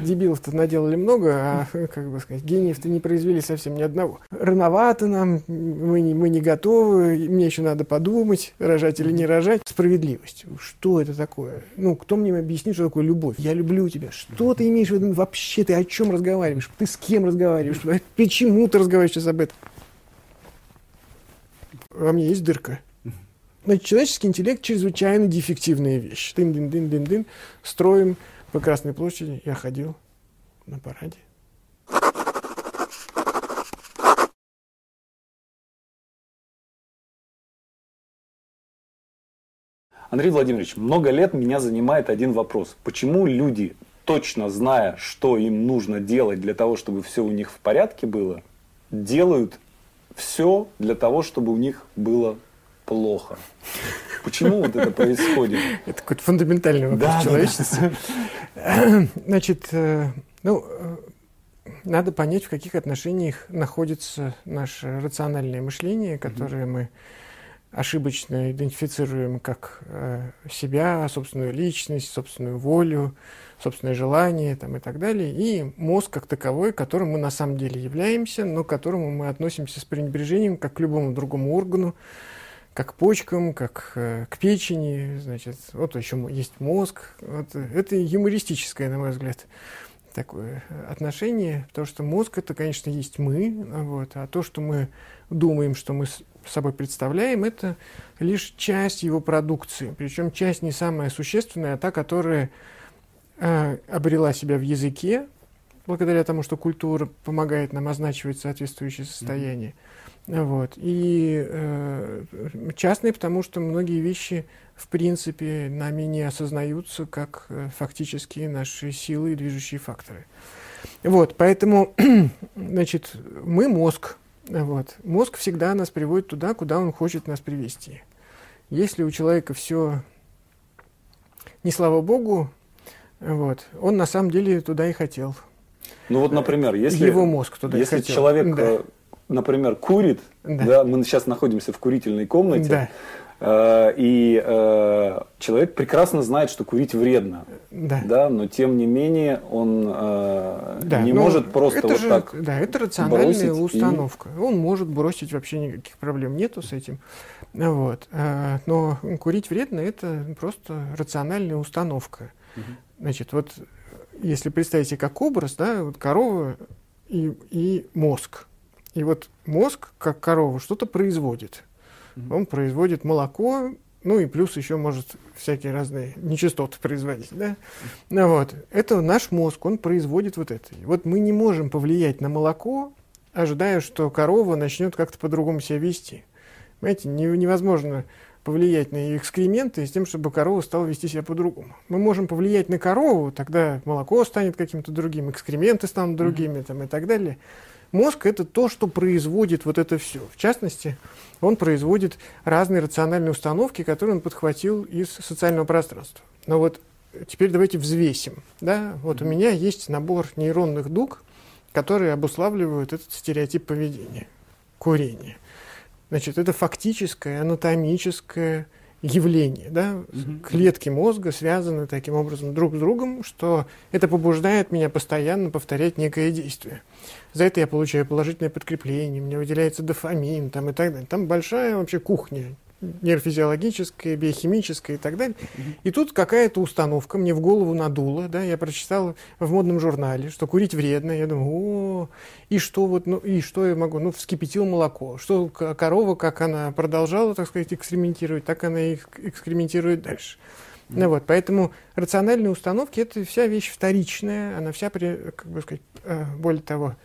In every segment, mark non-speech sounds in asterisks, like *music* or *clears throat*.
Дебилов-то наделали много, а, *laughs* как бы сказать, гениев-то не произвели совсем ни одного. Рановато нам, мы не, мы не готовы, мне еще надо подумать, рожать или не рожать. Справедливость. Что это такое? Ну, кто мне объяснит, что такое любовь? Я люблю тебя. Что ты имеешь в виду? Вообще ты о чем разговариваешь? Ты с кем разговариваешь? Почему ты разговариваешь сейчас об этом? Во мне есть дырка. Значит, человеческий интеллект чрезвычайно дефективная вещь. Дын-дын-дын-дын-дын. Строим по Красной площади. Я ходил на параде. Андрей Владимирович, много лет меня занимает один вопрос. Почему люди, точно зная, что им нужно делать для того, чтобы все у них в порядке было, делают все для того, чтобы у них было плохо. Почему вот это происходит? *laughs* Это какой-то фундаментальный вопрос да, человечества. *clears throat* Значит, э, ну, э, надо понять, в каких отношениях находится наше рациональное мышление, которое мы ошибочно идентифицируем как э, себя, собственную личность, собственную волю, собственное желание там, и так далее, и мозг как таковой, которым мы на самом деле являемся, но к которому мы относимся с пренебрежением, как к любому другому органу, как к почкам, как э, к печени, значит, вот еще есть мозг. Вот, это юмористическое, на мой взгляд, такое отношение, потому что мозг это, конечно, есть мы, вот, а то, что мы думаем, что мы собой представляем, это лишь часть его продукции, причем часть не самая существенная, а та, которая э, обрела себя в языке, благодаря тому, что культура помогает нам означивать соответствующее состояние. Mm-hmm вот. И э, частные, потому что многие вещи, в принципе, нами не осознаются как э, фактические наши силы и движущие факторы. Вот, поэтому, *clears throat* значит, мы мозг. Вот. Мозг всегда нас приводит туда, куда он хочет нас привести. Если у человека все не слава богу, вот, он на самом деле туда и хотел. Ну вот, например, если, Его мозг туда если хотел. человек да э, например, курит, да. да, мы сейчас находимся в курительной комнате, да. э, и э, человек прекрасно знает, что курить вредно, да. Да, но тем не менее он э, да, не может просто это вот же, так Да, это рациональная установка. И... Он может бросить, вообще никаких проблем нету с этим. Вот. Э, но курить вредно – это просто рациональная установка. Угу. Значит, вот если представить себе как образ, да, вот корова и, и мозг – и вот мозг, как корова, что-то производит. Mm-hmm. Он производит молоко, ну и плюс еще может всякие разные нечистоты производить. Да? Ну, вот. Это наш мозг, он производит вот это. И вот мы не можем повлиять на молоко, ожидая, что корова начнет как-то по-другому себя вести. Понимаете, невозможно повлиять на ее экскременты с тем, чтобы корова стала вести себя по-другому. Мы можем повлиять на корову, тогда молоко станет каким-то другим, экскременты станут другими mm-hmm. там, и так далее. Мозг – это то, что производит вот это все. В частности, он производит разные рациональные установки, которые он подхватил из социального пространства. Но вот теперь давайте взвесим. Да? Вот у меня есть набор нейронных дуг, которые обуславливают этот стереотип поведения – курение. Значит, это фактическое, анатомическое явление. Да? Угу. Клетки мозга связаны таким образом друг с другом, что это побуждает меня постоянно повторять некое действие. За это я получаю положительное подкрепление, мне выделяется дофамин там, и так далее. Там большая вообще кухня нейрофизиологическое, биохимическое и так далее. И тут какая-то установка мне в голову надула, да, я прочитал в модном журнале, что курить вредно, я думаю, о, и что вот, ну, и что я могу, ну, вскипятил молоко, что корова, как она продолжала, так сказать, экспериментировать, так она и экспериментирует дальше. Ну вот, поэтому рациональные установки – это вся вещь вторичная, она вся, как бы сказать, э, более того,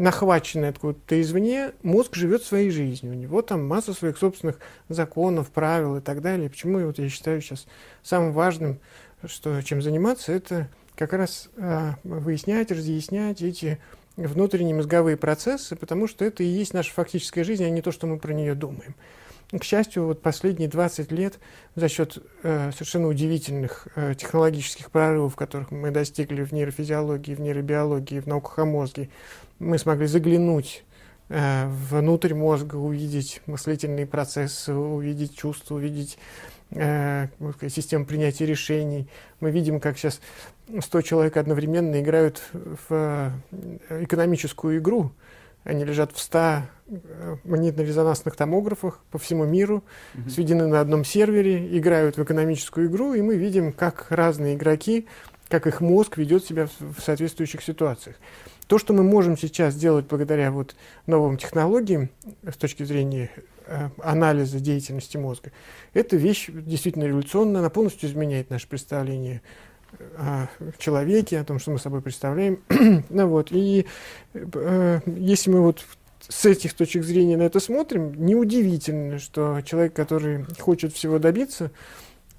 нахваченный откуда-то извне, мозг живет своей жизнью. У него там масса своих собственных законов, правил и так далее. Почему вот я считаю сейчас самым важным, что, чем заниматься, это как раз а, выяснять, разъяснять эти внутренние мозговые процессы, потому что это и есть наша фактическая жизнь, а не то, что мы про нее думаем. К счастью, вот последние 20 лет за счет э, совершенно удивительных э, технологических прорывов, которых мы достигли в нейрофизиологии, в нейробиологии, в науках о мозге, мы смогли заглянуть э, внутрь мозга, увидеть мыслительные процессы, увидеть чувства, увидеть э, система принятия решений. Мы видим, как сейчас 100 человек одновременно играют в э, экономическую игру. Они лежат в 100 э, магнитно-резонансных томографах по всему миру, mm-hmm. сведены на одном сервере, играют в экономическую игру, и мы видим, как разные игроки, как их мозг ведет себя в соответствующих ситуациях. То, что мы можем сейчас сделать благодаря вот новым технологиям с точки зрения э, анализа деятельности мозга, это вещь действительно революционная, она полностью изменяет наше представление о человеке, о том, что мы собой представляем. *clears throat* ну, вот, и э, если мы вот с этих точек зрения на это смотрим, неудивительно, что человек, который хочет всего добиться,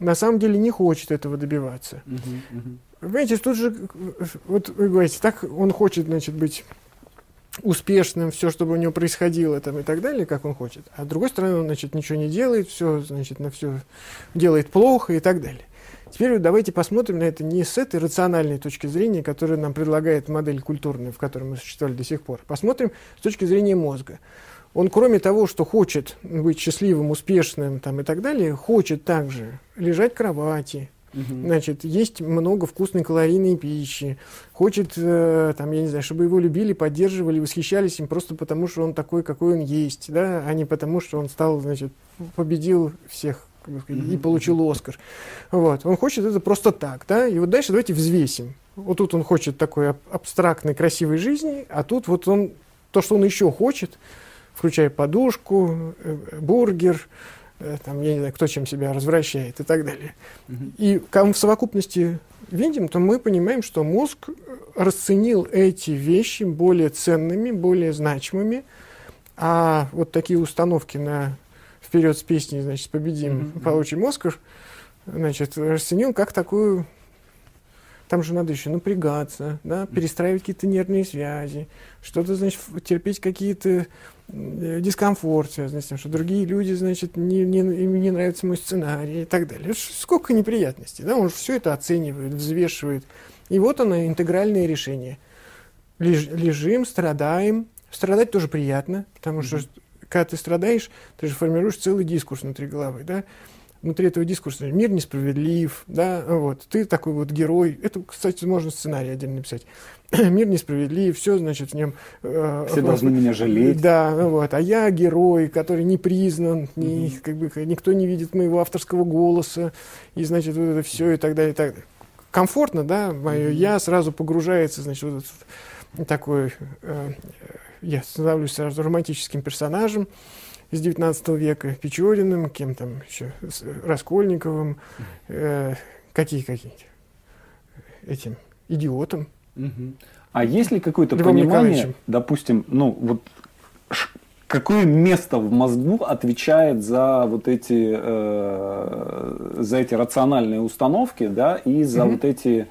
на самом деле не хочет этого добиваться. Uh-huh, uh-huh. Понимаете, тут же, вот вы говорите, так он хочет, значит, быть успешным, все, чтобы у него происходило там и так далее, как он хочет. А с другой стороны, он, значит, ничего не делает, все, значит, на все делает плохо и так далее. Теперь вот давайте посмотрим на это не с этой рациональной точки зрения, которую нам предлагает модель культурная, в которой мы существовали до сих пор. Посмотрим с точки зрения мозга. Он, кроме того, что хочет быть счастливым, успешным там, и так далее, хочет также лежать в кровати, Угу. Значит, есть много вкусной калорийной пищи. Хочет, э, там, я не знаю, чтобы его любили, поддерживали, восхищались им просто потому, что он такой, какой он есть, да, а не потому, что он стал, значит, победил всех и получил Оскар. Вот. Он хочет это просто так, да, и вот дальше давайте взвесим. Вот тут он хочет такой абстрактной, красивой жизни, а тут вот он, то, что он еще хочет, включая подушку, э, бургер, Э, там, я не знаю, кто чем себя развращает и так далее. Mm-hmm. И когда мы в совокупности видим, то мы понимаем, что мозг расценил эти вещи более ценными, более значимыми, а вот такие установки на вперед с песней, значит, победим, mm-hmm. получим Оскар, значит, расценил как такую там же надо еще напрягаться, да, перестраивать какие-то нервные связи, что-то, значит, терпеть какие-то Э, дискомфорт, связанный с тем, что другие люди, значит, не, не, им не нравится мой сценарий и так далее. Сколько неприятностей, да, он все это оценивает, взвешивает. И вот оно, интегральное решение. Леж, лежим, страдаем. Страдать тоже приятно, потому что, когда ты страдаешь, ты же формируешь целый дискурс внутри головы, да, внутри этого дискурса мир несправедлив, да, вот, ты такой вот герой, это, кстати, можно сценарий отдельно написать, *clears throat* мир несправедлив, все, значит, в нем... Э, все должны меня жалеть. Да, вот, а я герой, который не признан, не, mm как бы, никто не видит моего авторского голоса, и, значит, вот это все и так далее, и так далее. Комфортно, да, мое mm я сразу погружается, значит, вот такой, э, я становлюсь сразу романтическим персонажем, из 19 века Печориным, кем там еще, Раскольниковым, э, какие-какие этим идиотом. А есть ли какое-то понимание, допустим, ну вот какое место в мозгу отвечает за вот эти э, за эти рациональные установки, да, и за угу. вот эти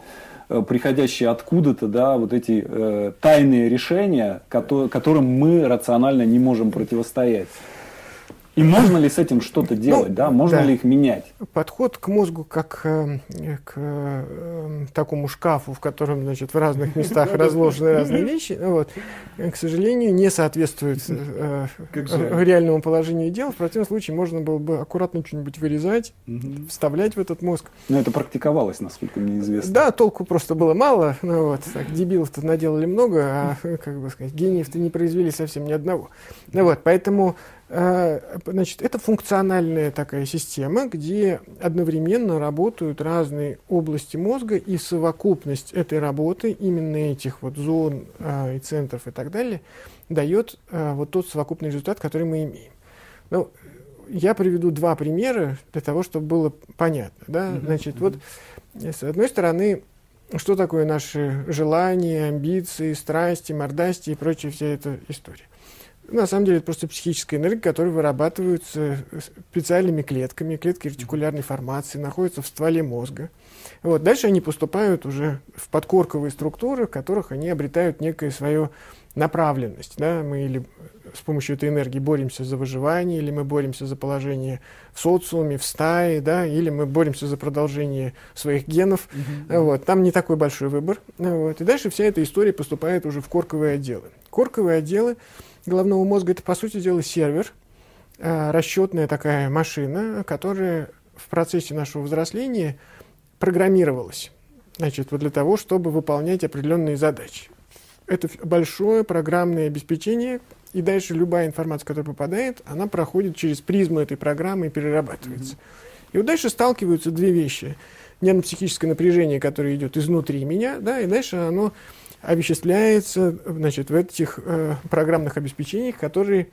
э, приходящие откуда-то, да, вот эти э, тайные решения, которые, которым мы рационально не можем противостоять. И можно ли с этим что-то ну, делать, ну, да? Можно да. ли их менять? Подход к мозгу как э, к э, такому шкафу, в котором, значит, в разных местах разложены разные вещи, вот, к сожалению, не соответствует э, реальному положению дел. В противном случае можно было бы аккуратно что-нибудь вырезать, вставлять в этот мозг. Но это практиковалось, насколько мне известно. Да, толку просто было мало. Ну, вот, так, дебилов-то наделали много, а, как бы сказать, гениев-то не произвели совсем ни одного. Ну, вот, поэтому значит, это функциональная такая система, где одновременно работают разные области мозга, и совокупность этой работы, именно этих вот зон а, и центров и так далее, дает а, вот тот совокупный результат, который мы имеем. Ну, я приведу два примера для того, чтобы было понятно. Да? Значит, вот с одной стороны, что такое наши желания, амбиции, страсти, мордасти и прочая вся эта история. На самом деле это просто психическая энергия, которая вырабатывается специальными клетками, клетки ретикулярной формации, находятся в стволе мозга. Вот. Дальше они поступают уже в подкорковые структуры, в которых они обретают некое свое направленность. Да? Мы или с помощью этой энергии боремся за выживание, или мы боремся за положение в социуме, в стае, да? или мы боремся за продолжение своих генов. Mm-hmm. Вот. Там не такой большой выбор. Вот. И дальше вся эта история поступает уже в корковые отделы. Корковые отделы головного мозга это, по сути дела, сервер, э, расчетная такая машина, которая в процессе нашего взросления программировалось. Значит, вот для того, чтобы выполнять определенные задачи. Это большое программное обеспечение, и дальше любая информация, которая попадает, она проходит через призму этой программы и перерабатывается. Mm-hmm. И вот дальше сталкиваются две вещи. Нервно-психическое напряжение, которое идет изнутри меня, да, и дальше оно овеществляется значит, в этих э, программных обеспечениях, которые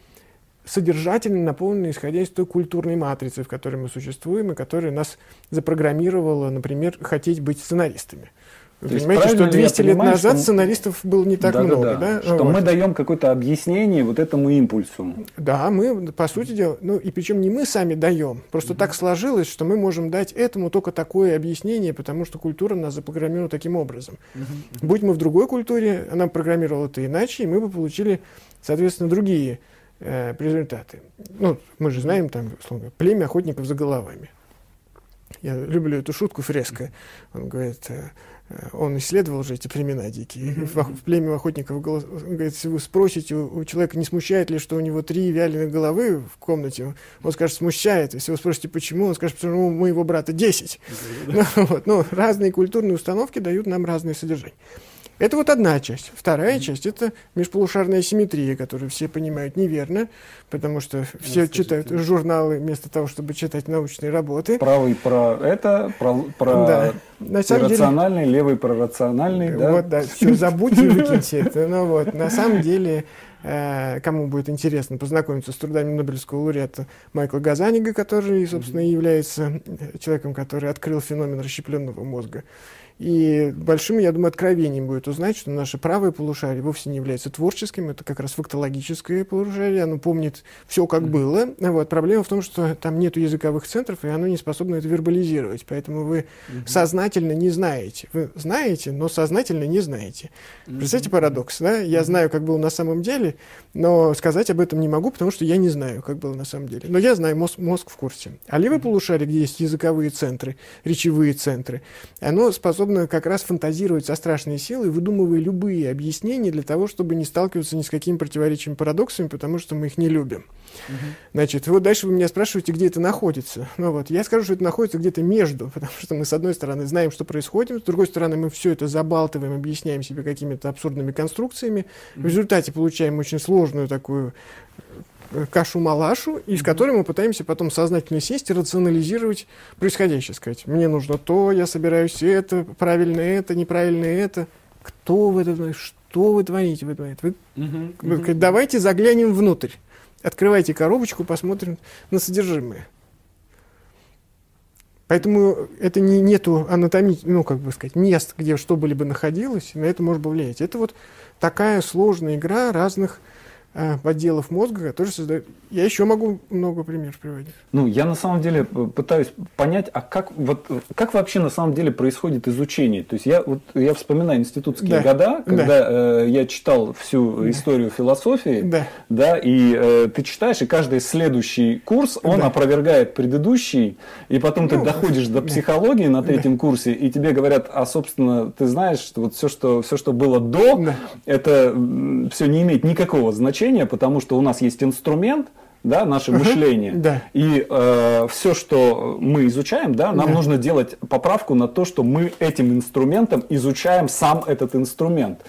содержательно наполнены, исходя из той культурной матрицы, в которой мы существуем, и которая нас запрограммировала, например, хотеть быть сценаристами. Вы То понимаете, что 200 лет понимаю, назад что... сценаристов было не так да, много, да? да? Что вот. мы даем какое-то объяснение вот этому импульсу. Да, мы, по сути дела, ну и причем не мы сами даем, просто угу. так сложилось, что мы можем дать этому только такое объяснение, потому что культура нас запрограммировала таким образом. Угу. Будь мы в другой культуре, она программировала это иначе, и мы бы получили, соответственно, другие э, результаты. Ну, мы же знаем, там, условно, племя охотников за головами. Я люблю эту шутку фреска. Он говорит, э, он исследовал же эти племена дикие. Mm-hmm. В, племя охотников, говорит, если вы спросите у, у человека, не смущает ли, что у него три вяленых головы в комнате, он скажет, смущает. Если вы спросите, почему, он скажет, потому что у моего брата десять. Mm-hmm. *laughs* Ну, вот, ну, разные культурные установки дают нам разные содержания. Это вот одна часть. Вторая mm-hmm. часть – это межполушарная симметрия, которую все понимают неверно, потому что все ну, читают журналы вместо того, чтобы читать научные работы. Правый про это, про, про да. На самом рациональный, деле, левый про рациональный. Да? Вот, да, все, забудьте, выкиньте это. Ну вот, на самом деле, э, кому будет интересно познакомиться с трудами Нобелевского лауреата Майкла Газанига, который, собственно, является человеком, который открыл феномен расщепленного мозга. И большим, я думаю, откровением будет узнать, что наше правое полушарие вовсе не является творческим, это как раз фактологическое полушарие, оно помнит все, как было. Вот. Проблема в том, что там нет языковых центров, и оно не способно это вербализировать. Поэтому вы mm-hmm. сознательно не знаете. Вы знаете, но сознательно не знаете. Mm-hmm. Представьте парадокс, да? Я знаю, как было на самом деле, но сказать об этом не могу, потому что я не знаю, как было на самом деле. Но я знаю, мозг, мозг в курсе. А левое полушарие, где есть языковые центры, речевые центры, оно способно способна как раз фантазировать со страшной силой, выдумывая любые объяснения для того, чтобы не сталкиваться ни с какими противоречиями, парадоксами, потому что мы их не любим. Угу. Значит, вот дальше вы меня спрашиваете, где это находится. Ну вот, я скажу, что это находится где-то между, *laughs* потому что мы, с одной стороны, знаем, что происходит, с другой стороны, мы все это забалтываем, объясняем себе какими-то абсурдными конструкциями. В результате получаем очень сложную такую кашу-малашу, из которой мы пытаемся потом сознательно сесть и рационализировать происходящее, сказать, мне нужно то, я собираюсь это, правильно это, неправильно это. Кто вы это Что вы творите? Вы творите? Вы, uh-huh, uh-huh. Давайте заглянем внутрь. Открывайте коробочку, посмотрим на содержимое. Поэтому это не, нету анатомии, ну, как бы сказать, мест, где что бы либо находилось, и на это может повлиять. Это вот такая сложная игра разных отделов мозга, которые создают... Я еще могу много примеров приводить. Ну, я на самом деле пытаюсь понять, а как, вот, как вообще на самом деле происходит изучение? То есть я, вот, я вспоминаю институтские да. года, когда да. э, я читал всю да. историю философии, да, да и э, ты читаешь, и каждый следующий курс, он да. опровергает предыдущий, и потом ну, ты доходишь до психологии на третьем да. курсе, и тебе говорят, а, собственно, ты знаешь, что вот все, что, все, что было до, да. это все не имеет никакого значения, мышления, потому что у нас есть инструмент, да, наше uh-huh. мышление. Да. И э, все, что мы изучаем, да, нам да. нужно делать поправку на то, что мы этим инструментом изучаем сам этот инструмент.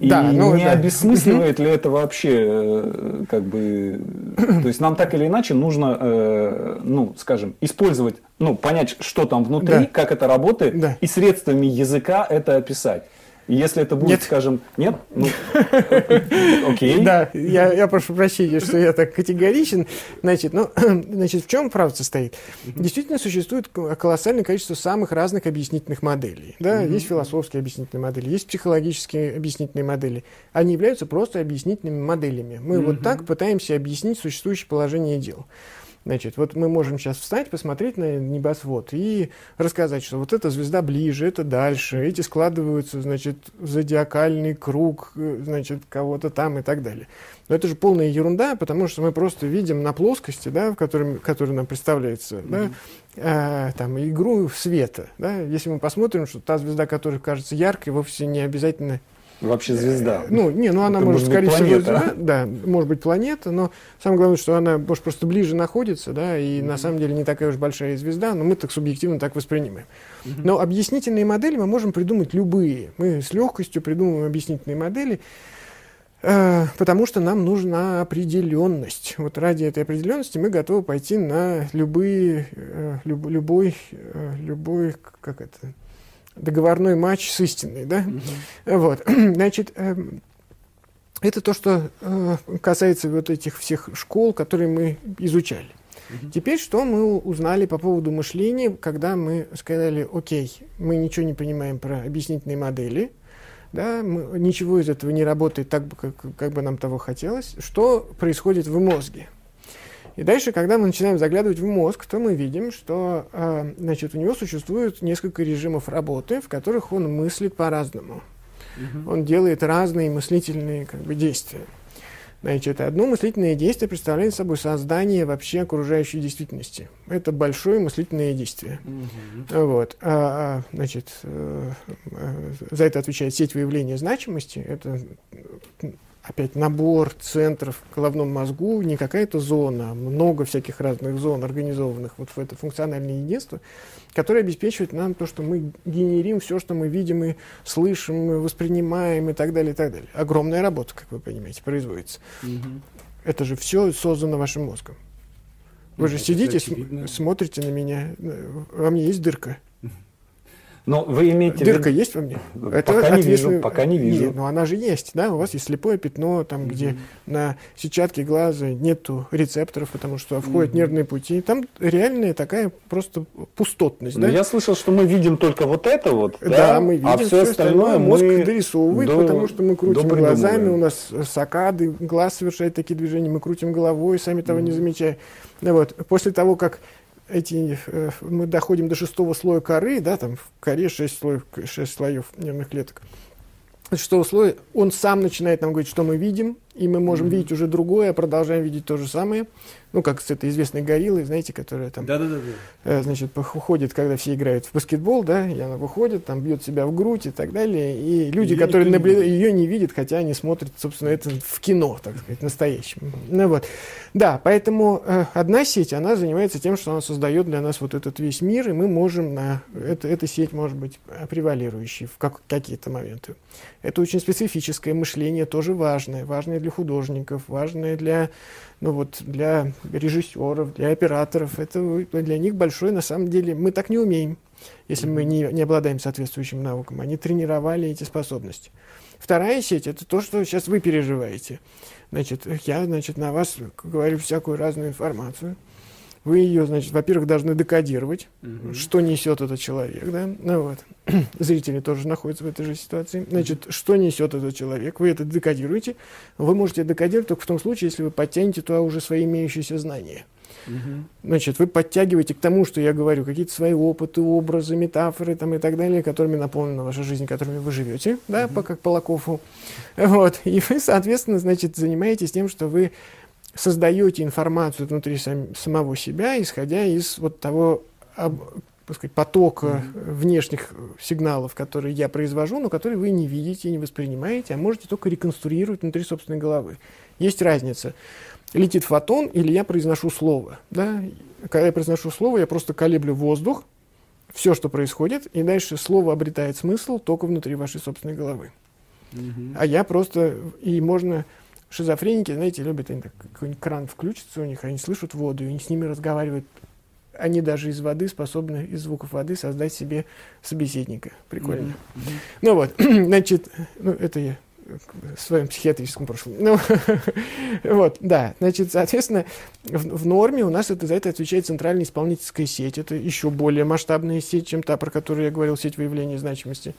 И да, ну, не да. обесмысливает ли это вообще, э, как бы, то есть нам так или иначе нужно, э, ну, скажем, использовать, ну, понять, что там внутри, да. как это работает, да. и средствами языка это описать. Если это будет, нет. скажем, нет, ну, *laughs* окей. Да, я, я прошу прощения, что я так категоричен. Значит, ну, *clears throat* значит, в чем правда состоит? Действительно существует колоссальное количество самых разных объяснительных моделей. Да, есть философские объяснительные модели, есть психологические объяснительные модели. Они являются просто объяснительными моделями. Мы вот так пытаемся объяснить существующее положение дел. Значит, вот мы можем сейчас встать, посмотреть на небосвод и рассказать, что вот эта звезда ближе, это дальше, эти складываются, значит, в зодиакальный круг, э, значит, кого-то там и так далее. Но это же полная ерунда, потому что мы просто видим на плоскости, да, в которой, которая нам представляется, mm-hmm. да, э, там, игру света. Да? Если мы посмотрим, что та звезда, которая кажется яркой, вовсе не обязательно Вообще звезда. Ну, не, ну она Это может, может скорее всего, звезда, да, может быть планета, но самое главное, что она, может, просто ближе находится, да, и на самом деле не такая уж большая звезда, но мы так субъективно так воспринимаем. Но объяснительные модели мы можем придумать любые. Мы с легкостью придумываем объяснительные модели, э, потому что нам нужна определенность. Вот ради этой определенности мы готовы пойти на любые, э, люб- любой, э, любой, как это, договорной матч с истиной, да? Вот, *clears throat* значит, эм, это то, что э, касается вот этих всех школ, которые мы изучали. Теперь что мы узнали по поводу мышления, когда мы сказали, окей, мы ничего не понимаем про объяснительные модели, да, мы- ничего из этого не работает так, как, как бы нам того хотелось. Что происходит в мозге? И дальше, когда мы начинаем заглядывать в мозг, то мы видим, что э, значит, у него существует несколько режимов работы, в которых он мыслит по-разному. Он делает разные мыслительные как бы, действия. Значит, одно мыслительное действие представляет собой создание вообще окружающей действительности. Это большое мыслительное действие. Вот. А, а, значит, э, э, за это отвечает сеть выявления значимости. Это опять набор центров в головном мозгу, не какая-то зона, а много всяких разных зон, организованных вот в это функциональное единство, которое обеспечивает нам то, что мы генерим все, что мы видим и слышим, и воспринимаем и так далее, и так далее. Огромная работа, как вы понимаете, производится. Это же все создано вашим мозгом. Вы Ну, же сидите, см- смотрите на меня. Во мне есть дырка. Но вы имеете Дырка виду- есть во мне? Пока не вижу, пока не вижу. Нет, но она же есть, да? У вас есть слепое пятно, там, где на сетчатке глаза нету рецепторов, потому что входят нервные пути. Там реальная такая просто пустотность, Но да? я слышал, что мы видим только вот это вот, Да, да, мы видим а все остальное мы мозг дорисовывает, до- потому что мы крутим допридумываем. глазами, у нас сакады, глаз совершает такие движения, мы крутим головой, сами того не замечая. Ну вот. После того, как эти, э, мы доходим до шестого слоя коры, да, там в коре шесть слоев, шесть слоев нервных клеток, шестого слоя он сам начинает нам говорить, что мы видим, и мы можем видеть уже другое, а продолжаем видеть то же самое. Ну, как с этой известной гориллой, знаете, которая там Да-да-да. э, значит, уходит, когда все играют в баскетбол, да, и она выходит, там бьет себя в грудь и так далее, и люди, Её которые наблюдают, ее не видят, хотя они смотрят, собственно, это в кино, так сказать, настоящем. Ну вот, да, поэтому э, одна сеть, она занимается тем, что она создает для нас вот этот весь мир, и мы можем на это, эта сеть может быть э, превалирующей в как- какие-то моменты. Это очень специфическое мышление, тоже важное, важное для художников, важное для ну вот для режиссеров, для операторов, это для них большой, на самом деле, мы так не умеем, если мы не, не обладаем соответствующим навыком. Они тренировали эти способности. Вторая сеть – это то, что сейчас вы переживаете. Значит, я, значит, на вас говорю всякую разную информацию. Вы ее, значит, во-первых, должны декодировать, что несет этот человек, да, ну вот. *clears throat* Зрители тоже находятся в этой же ситуации. Значит, что несет этот человек, вы это декодируете. Вы можете декодировать только в том случае, если вы подтянете туда уже свои имеющиеся знания. Значит, вы подтягиваете к тому, что я говорю, какие-то свои опыты, образы, метафоры там, и так далее, которыми наполнена ваша жизнь, которыми вы живете, да, по, как по Лакофу. Вот. И вы, соответственно, значит, занимаетесь тем, что вы создаете информацию внутри сам- самого себя, исходя из вот того об- сказать, потока внешних э, сигналов, которые я произвожу, но которые вы не видите, не воспринимаете, а можете только реконструировать внутри собственной головы. Есть разница. Летит фотон или я произношу слово. Да? Когда я произношу слово, я просто колеблю воздух, все, что происходит, и дальше слово обретает смысл только внутри вашей собственной головы. А я просто... И можно... Шизофреники, знаете, любят, они так, какой-нибудь кран включится у них, они слышат воду, и они с ними разговаривают. Они даже из воды способны, из звуков воды, создать себе собеседника. Прикольно. Ну вот, *clears throat* значит, ну это я в своем психиатрическом прошлом. Ну, *laughs* вот, да. Значит, соответственно, в, в норме у нас это, за это отвечает центральная исполнительская сеть. Это еще более масштабная сеть, чем та, про которую я говорил, сеть выявления значимости.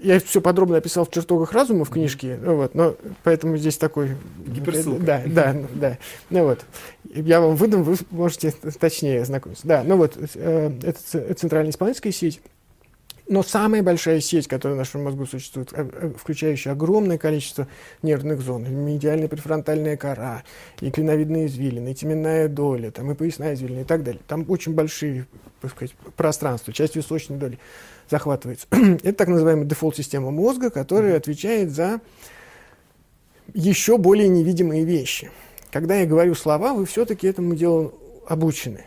Я все подробно описал в чертогах разума в книжке, ну вот, но поэтому здесь такой... Гиперссылка. Да, да, ну, да. Ну вот, я вам выдам, вы можете точнее ознакомиться. Да, ну вот, э, это ц- центральная исполнительская сеть. Но самая большая сеть, которая в нашем мозгу существует, э, э, включающая огромное количество нервных зон, медиальная префронтальная кора, и клиновидные извилины, и теменная доля, там, и поясная извилина и так далее. Там очень большие так сказать, пространства, часть височной доли захватывается. *clears throat* Это так называемая дефолт-система мозга, которая отвечает за еще более невидимые вещи. Когда я говорю слова, вы все-таки этому делу обучены.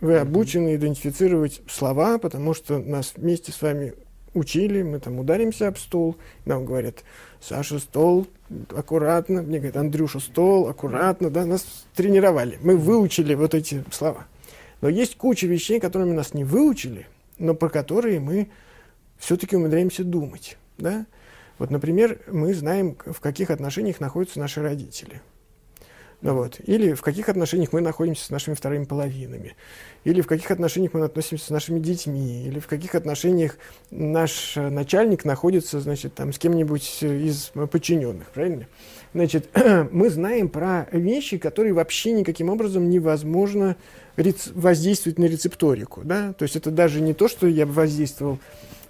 Вы обучены идентифицировать слова, потому что нас вместе с вами учили, мы там ударимся об стол, нам говорят, Саша, стол, аккуратно, мне говорят, Андрюша, стол, аккуратно, да, нас тренировали, мы выучили вот эти слова. Но есть куча вещей, которыми нас не выучили, но про которые мы все-таки умудряемся думать, да. Вот, например, мы знаем, в каких отношениях находятся наши родители – вот. Или в каких отношениях мы находимся с нашими вторыми половинами. Или в каких отношениях мы относимся с нашими детьми. Или в каких отношениях наш начальник находится, значит, там, с кем-нибудь из подчиненных. Правильно? Значит, *clears throat* мы знаем про вещи, которые вообще никаким образом невозможно воздействовать на рецепторику. Да? То есть это даже не то, что я воздействовал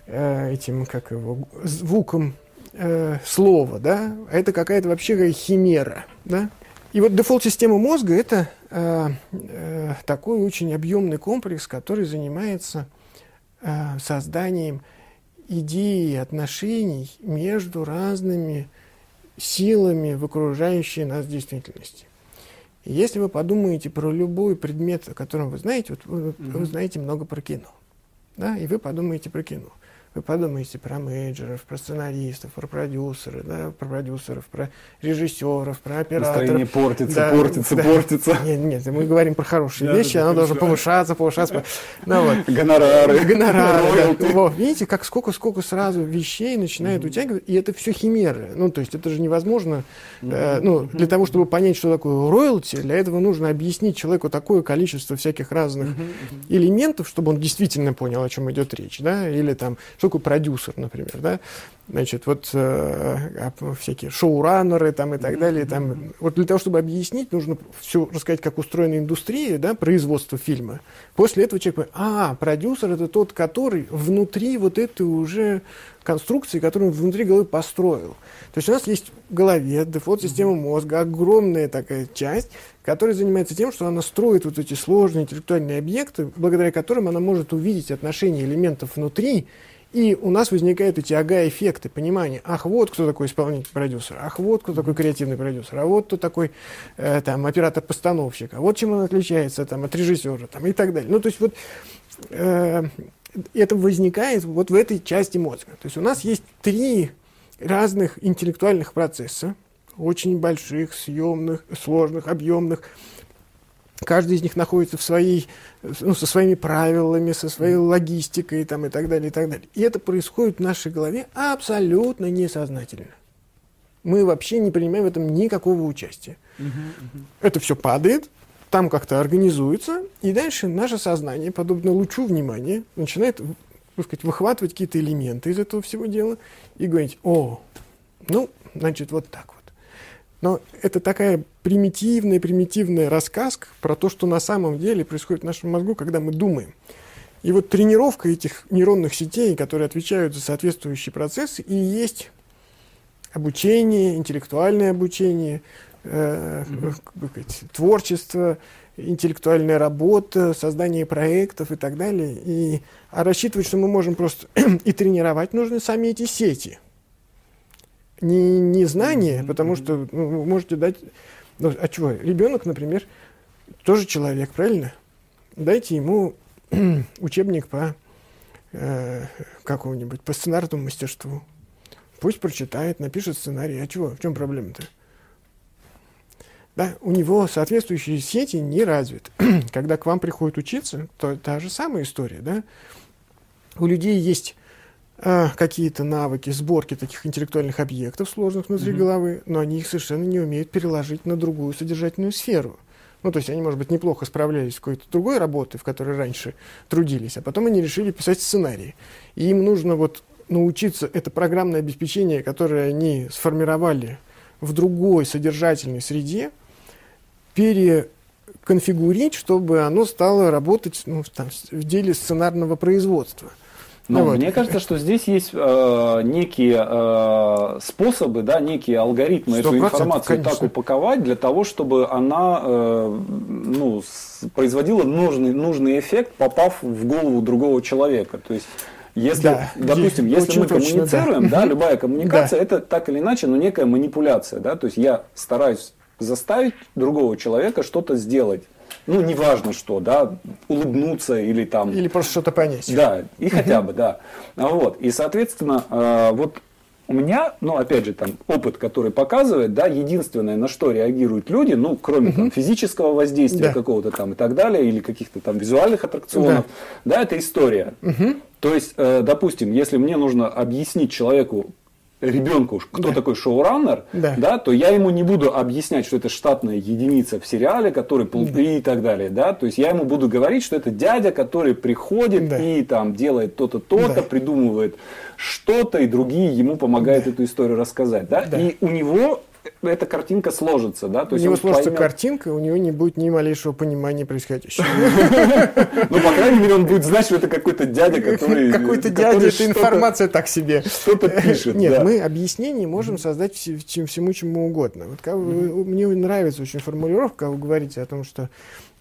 э, этим, как его, звуком э, слова, да, а это какая-то вообще химера, да. И вот дефолт-система мозга – это э, э, такой очень объемный комплекс, который занимается э, созданием идеи и отношений между разными силами в окружающей нас действительности. И если вы подумаете про любой предмет, о котором вы знаете, вот вы, mm-hmm. вы знаете много про кино, да, и вы подумаете про кино – вы подумайте про менеджеров, про сценаристов, про продюсеров, да, про продюсеров, про режиссеров, про операторов. Настроение портится, да, портится, да. портится. Нет, нет, мы говорим про хорошие да, вещи, да, оно должно повышаться, повышаться. Ну, вот. Гонорары. Гонорары, да. Вот, видите, как сколько-сколько сразу вещей начинает mm-hmm. утягивать, и это все химеры. Ну, то есть это же невозможно, mm-hmm. э, ну, для того, чтобы понять, что такое роялти, для этого нужно объяснить человеку такое количество всяких разных mm-hmm. элементов, чтобы он действительно понял, о чем идет речь, да, или там, что такое продюсер, например, да, значит, вот э, всякие шоураннеры там и так далее, там, вот для того, чтобы объяснить, нужно все рассказать, как устроена индустрия, да, производство фильма. После этого человек говорит, а, продюсер это тот, который внутри вот этой уже конструкции, которую он внутри головы построил. То есть у нас есть в голове дефолт-система мозга, огромная такая часть, которая занимается тем, что она строит вот эти сложные интеллектуальные объекты, благодаря которым она может увидеть отношения элементов внутри и у нас возникают эти ага-эффекты, понимание, ах, вот кто такой исполнитель продюсер, ах, вот кто такой креативный продюсер, а вот кто такой э, там, оператор-постановщик, а вот чем он отличается там, от режиссера там, и так далее. Ну, то есть вот э, это возникает вот в этой части мозга. То есть у нас есть три разных интеллектуальных процесса, очень больших, съемных, сложных, объемных, Каждый из них находится в своей, ну, со своими правилами, со своей логистикой там, и так далее, и так далее. И это происходит в нашей голове абсолютно несознательно. Мы вообще не принимаем в этом никакого участия. Это все падает, там как-то организуется, и дальше наше сознание, подобно лучу внимания, начинает так сказать, выхватывать какие-то элементы из этого всего дела и говорить, о, ну, значит, вот так вот. Но это такая примитивная, примитивная рассказка про то, что на самом деле происходит в нашем мозгу, когда мы думаем. И вот тренировка этих нейронных сетей, которые отвечают за соответствующие процессы, и есть обучение, интеллектуальное обучение, э, mm-hmm. творчество, интеллектуальная работа, создание проектов и так далее. И, а рассчитывать, что мы можем просто *clears throat* и тренировать нужны сами эти сети – не, не знание, потому что ну, вы можете дать... Ну, а чего? Ребенок, например, тоже человек, правильно? Дайте ему *clears throat* учебник по э, какому-нибудь, по сценарному мастерству. Пусть прочитает, напишет сценарий. А чего? В чем проблема-то? Да, у него соответствующие сети не развиты. *clears throat* Когда к вам приходит учиться, то та же самая история, да? У людей есть а, какие-то навыки сборки таких интеллектуальных объектов, сложных внутри mm-hmm. головы, но они их совершенно не умеют переложить на другую содержательную сферу. Ну, то есть они, может быть, неплохо справлялись с какой-то другой работой, в которой раньше трудились, а потом они решили писать сценарии. И им нужно вот научиться это программное обеспечение, которое они сформировали в другой содержательной среде, переконфигурить, чтобы оно стало работать ну, там, в деле сценарного производства – Но вот. мне кажется, что здесь есть э, некие э, способы, да, некие алгоритмы эту информацию конечно. так упаковать для того, чтобы она э, ну, производила нужный, нужный эффект, попав в голову другого человека. То есть если, да, допустим, если мы точно, коммуницируем, да. да, любая коммуникация, да. это так или иначе, но некая манипуляция, да, то есть я стараюсь заставить другого человека что-то сделать ну, неважно что, да, улыбнуться или там... Или просто что-то понять. Да, и хотя бы, да. Вот, и, соответственно, э, вот у меня, ну, опять же, там, опыт, который показывает, да, единственное, на что реагируют люди, ну, кроме угу. там физического воздействия да. какого-то там и так далее, или каких-то там визуальных аттракционов, да, да это история. Угу. То есть, э, допустим, если мне нужно объяснить человеку, ребенку, кто да. такой шоураннер, да. да, то я ему не буду объяснять, что это штатная единица в сериале, который да. и так далее, да, то есть я ему буду говорить, что это дядя, который приходит да. и там делает то-то, то-то, да. придумывает что-то, и другие ему помогают да. эту историю рассказать, да, да. и у него эта картинка сложится, да? То есть у него сложится поймет... картинка, у него не будет ни малейшего понимания происходящего. *laughs* Ну, по крайней мере, он будет знать, что это какой-то дядя, который... *laughs* Какой-то дядя, это информация так себе. Что-то пишет, Нет, мы объяснение можем создать всему, чему угодно. Вот мне нравится очень формулировка, вы говорите о том, что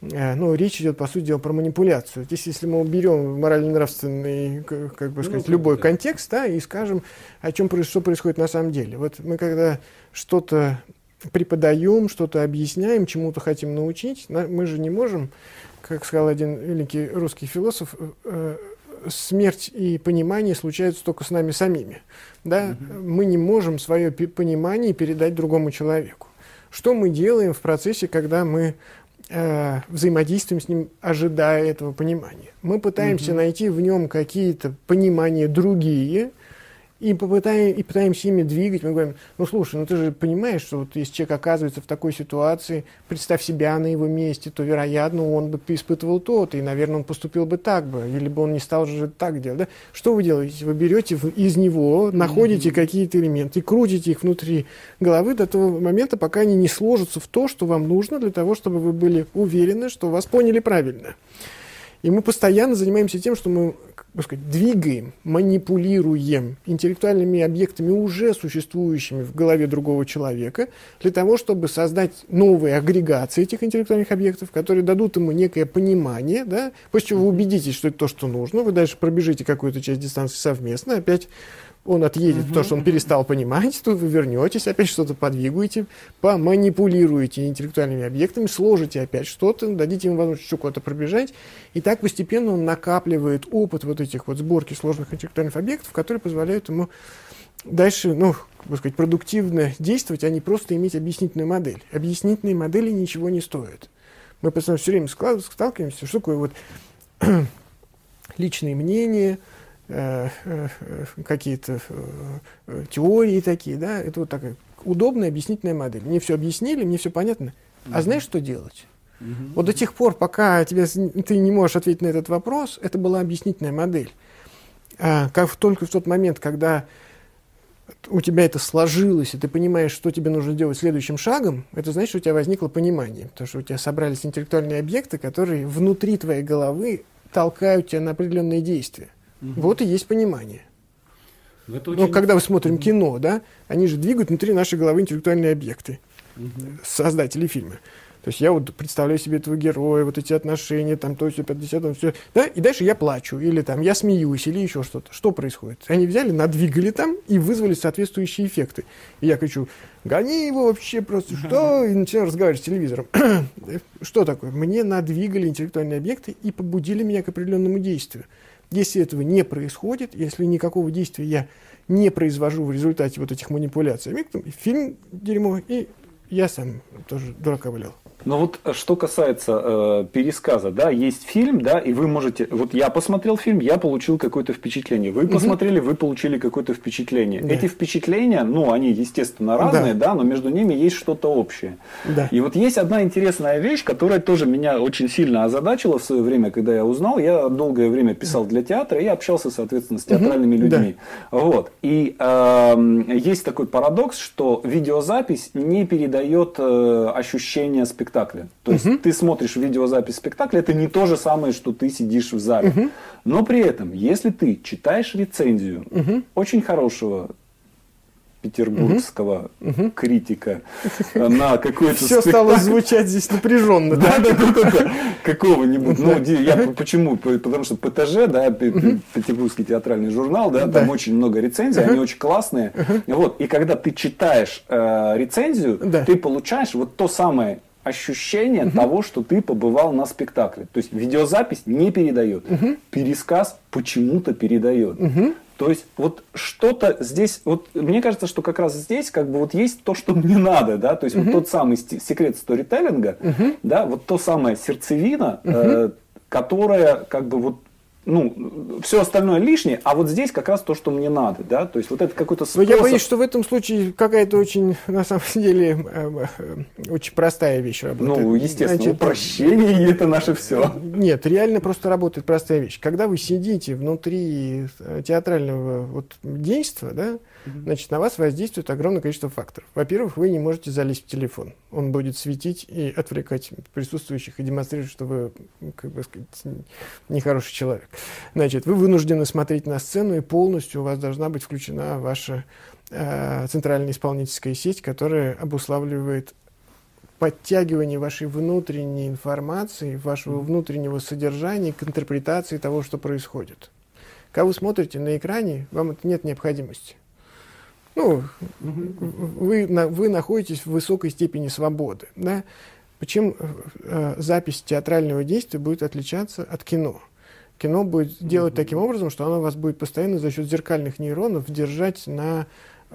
ну, речь идет, по сути дела, про манипуляцию. Здесь, если мы уберем морально-нравственный, как бы ну, сказать, любой контекст, да, и скажем, о чем, что происходит на самом деле. Вот мы когда что-то преподаем, что-то объясняем, чему-то хотим научить, мы же не можем, как сказал один великий русский философ, э, смерть и понимание случаются только с нами самими. Да? Mm-hmm. Мы не можем свое понимание передать другому человеку. Что мы делаем в процессе, когда мы э, взаимодействуем с ним, ожидая этого понимания? Мы пытаемся mm-hmm. найти в нем какие-то понимания другие, и, попытаем, и пытаемся ими двигать. Мы говорим, ну слушай, ну ты же понимаешь, что вот если человек оказывается в такой ситуации, представь себя на его месте, то, вероятно, он бы испытывал то-то, и, наверное, он поступил бы так бы, или бы он не стал же так делать. Да? Что вы делаете? Вы берете из него, находите mm-hmm. какие-то элементы, крутите их внутри головы до того момента, пока они не сложатся в то, что вам нужно для того, чтобы вы были уверены, что вас поняли правильно. И мы постоянно занимаемся тем, что мы как сказать, двигаем, манипулируем интеллектуальными объектами, уже существующими в голове другого человека, для того, чтобы создать новые агрегации этих интеллектуальных объектов, которые дадут ему некое понимание, да, после чего вы убедитесь, что это то, что нужно, вы дальше пробежите какую-то часть дистанции совместно, опять он отъедет, uh-huh. то, что он перестал понимать, тут вы вернетесь, опять что-то подвигаете, поманипулируете интеллектуальными объектами, сложите опять что-то, дадите ему возможность еще куда-то пробежать, и так постепенно он накапливает опыт вот этих вот сборки сложных интеллектуальных объектов, которые позволяют ему дальше, ну, как сказать, продуктивно действовать, а не просто иметь объяснительную модель. Объяснительные модели ничего не стоят. Мы постоянно все время сталкиваемся, что такое вот *clears throat* личные мнения – какие-то э, теории такие, да, это вот такая удобная объяснительная модель. Мне все объяснили, мне все понятно. А знаешь, что делать? Угу. Вот до тех пор, пока тебе, ты не можешь ответить на этот вопрос, это была объяснительная модель. А, как только в тот момент, когда у тебя это сложилось, и ты понимаешь, что тебе нужно делать следующим шагом, это значит, что у тебя возникло понимание. Потому что у тебя собрались интеллектуальные объекты, которые внутри твоей головы толкают тебя на определенные действия. Угу. Вот и есть понимание. Но очень... когда мы смотрим кино, да, они же двигают внутри нашей головы интеллектуальные объекты, угу. создатели фильма. То есть я вот представляю себе этого героя, вот эти отношения, там то, все, 50, все, да, и дальше я плачу, или там я смеюсь, или еще что-то. Что происходит? Они взяли, надвигали там и вызвали соответствующие эффекты. И я кричу, гони его вообще просто, *laughs* что? И начинаю разговаривать с телевизором. *clears throat* что такое? Мне надвигали интеллектуальные объекты и побудили меня к определенному действию. Если этого не происходит, если никакого действия я не произвожу в результате вот этих манипуляций, фильм дерьмо, и я сам тоже дурака валял. Но вот э, что касается э, пересказа, да, есть фильм, да, и вы можете, вот я посмотрел фильм, я получил какое-то впечатление, вы посмотрели, вы получили какое-то впечатление. Да. Эти впечатления, ну, они, естественно, разные, да. да, но между ними есть что-то общее. Да. И вот есть одна интересная вещь, которая тоже меня очень сильно озадачила в свое время, когда я узнал, я долгое время писал для театра и общался, соответственно, с театральными людьми. Да. Вот. И э, есть такой парадокс, что видеозапись не передает э, ощущение спектакля спектакля. То есть угу. ты смотришь видеозапись спектакля, это не то же самое, что ты сидишь в зале. Угу. Но при этом, если ты читаешь рецензию угу. очень хорошего петербургского угу. критика на какой-то Все спектакль. стало звучать здесь напряженно. Да, да, да, да. Какого-нибудь. Ну, я почему? Потому что ПТЖ, да, Петербургский театральный журнал, да, там очень много рецензий, они очень классные. Вот, и когда ты читаешь э, рецензию, ты получаешь вот то самое ощущение угу. того, что ты побывал на спектакле. То есть видеозапись не передает, угу. пересказ почему-то передает. Угу. То есть вот что-то здесь, вот мне кажется, что как раз здесь как бы вот есть то, что мне надо, да, то есть угу. вот тот самый секрет сторителлинга, угу. да, вот то самое сердцевина, угу. э, которая как бы вот ну, все остальное лишнее, а вот здесь как раз то, что мне надо, да, то есть вот это какой-то способ... Но я боюсь, что в этом случае какая-то очень, на самом деле, э, э, очень простая вещь работает. Ну, естественно, Значит, упрощение – это наше все. Нет, реально просто работает простая вещь. Когда вы сидите внутри э, театрального вот действия, да, Значит, на вас воздействует огромное количество факторов. Во-первых, вы не можете залезть в телефон. Он будет светить и отвлекать присутствующих и демонстрировать, что вы, как бы сказать, нехороший человек. Значит, вы вынуждены смотреть на сцену, и полностью у вас должна быть включена ваша э, центральная исполнительская сеть, которая обуславливает подтягивание вашей внутренней информации, вашего внутреннего содержания к интерпретации того, что происходит. Когда вы смотрите на экране, вам это нет необходимости. Ну, вы, вы находитесь в высокой степени свободы. Да? Почему э, запись театрального действия будет отличаться от кино? Кино будет делать таким образом, что оно вас будет постоянно за счет зеркальных нейронов держать на,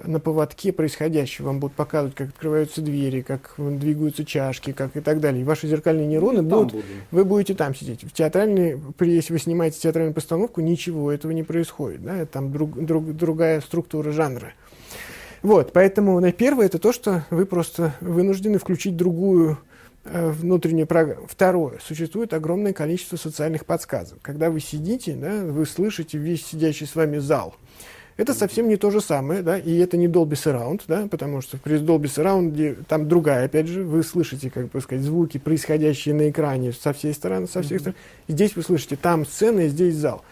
на поводке происходящего. Вам будут показывать, как открываются двери, как двигаются чашки, как и так далее. И ваши зеркальные нейроны будут... Буду. Вы будете там сидеть. В театральной, если вы снимаете театральную постановку, ничего этого не происходит. Да? Там друг, друг, другая структура жанра. Вот, поэтому на первое это то, что вы просто вынуждены включить другую э, внутреннюю программу. Второе. Существует огромное количество социальных подсказок. Когда вы сидите, да, вы слышите весь сидящий с вами зал. Это совсем не то же самое, да, и это не Dolby Surround, да, потому что при Dolby Surround там другая, опять же, вы слышите, как бы сказать, звуки, происходящие на экране со всей стороны, со всех mm-hmm. сторон. Здесь вы слышите, там сцена, и здесь зал.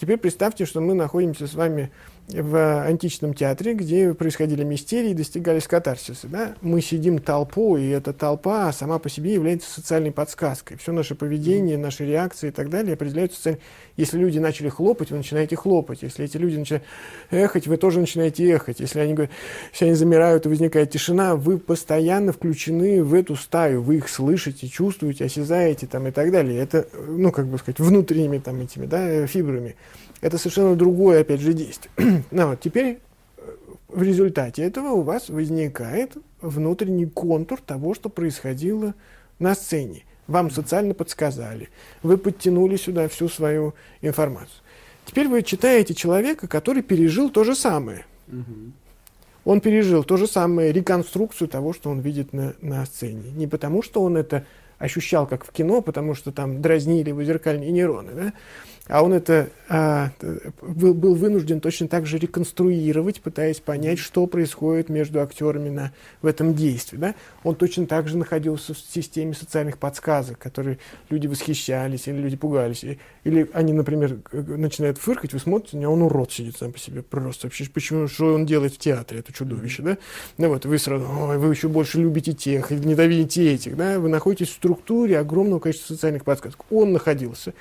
Теперь представьте, что мы находимся с вами в античном театре, где происходили мистерии и достигались катарсиса. Да? Мы сидим толпой, и эта толпа сама по себе является социальной подсказкой. Все наше поведение, наши реакции и так далее определяются социальной... Если люди начали хлопать, вы начинаете хлопать. Если эти люди начинают эхать, вы тоже начинаете эхать. Если они, говорят, все они замирают и возникает тишина, вы постоянно включены в эту стаю. Вы их слышите, чувствуете, осязаете там, и так далее. Это, ну, как бы сказать, внутренними там, этими да, фибрами. Это совершенно другое, опять же, действие. *clears throat* ну, вот, теперь э, в результате этого у вас возникает внутренний контур того, что происходило на сцене. Вам социально подсказали, вы подтянули сюда всю свою информацию. Теперь вы читаете человека, который пережил то же самое. Он пережил то же самое, реконструкцию того, что он видит на, на сцене. Не потому, что он это ощущал, как в кино, потому что там дразнили его зеркальные нейроны, да? А он это а, был, был вынужден точно так же реконструировать, пытаясь понять, что происходит между актерами на, в этом действии. Да? Он точно так же находился в системе социальных подсказок, которые люди восхищались или люди пугались. Или они, например, начинают фыркать, вы смотрите, а он урод сидит сам по себе просто. Вообще, почему, что он делает в театре, это чудовище, да? Ну вот, вы сразу, ой, вы еще больше любите тех, ненавидите этих, да? Вы находитесь в структуре огромного количества социальных подсказок. Он находился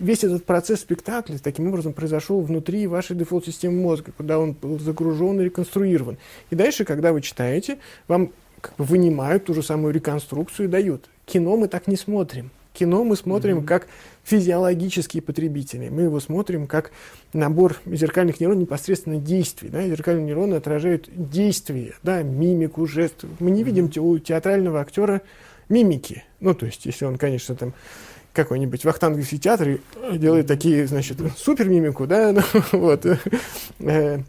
весь этот процесс спектакля таким образом произошел внутри вашей дефолт-системы мозга, куда он был загружен и реконструирован. И дальше, когда вы читаете, вам как бы вынимают ту же самую реконструкцию и дают. Кино мы так не смотрим. Кино мы смотрим mm-hmm. как физиологические потребители. Мы его смотрим как набор зеркальных нейронов непосредственно действий. Да? Зеркальные нейроны отражают действия, да? мимику, жест. Мы не видим у театрального актера мимики. Ну, то есть, если он, конечно, там какой-нибудь вахтанговский театр делает такие, значит, супер мимику, да, *laughs* ну, вот. Э,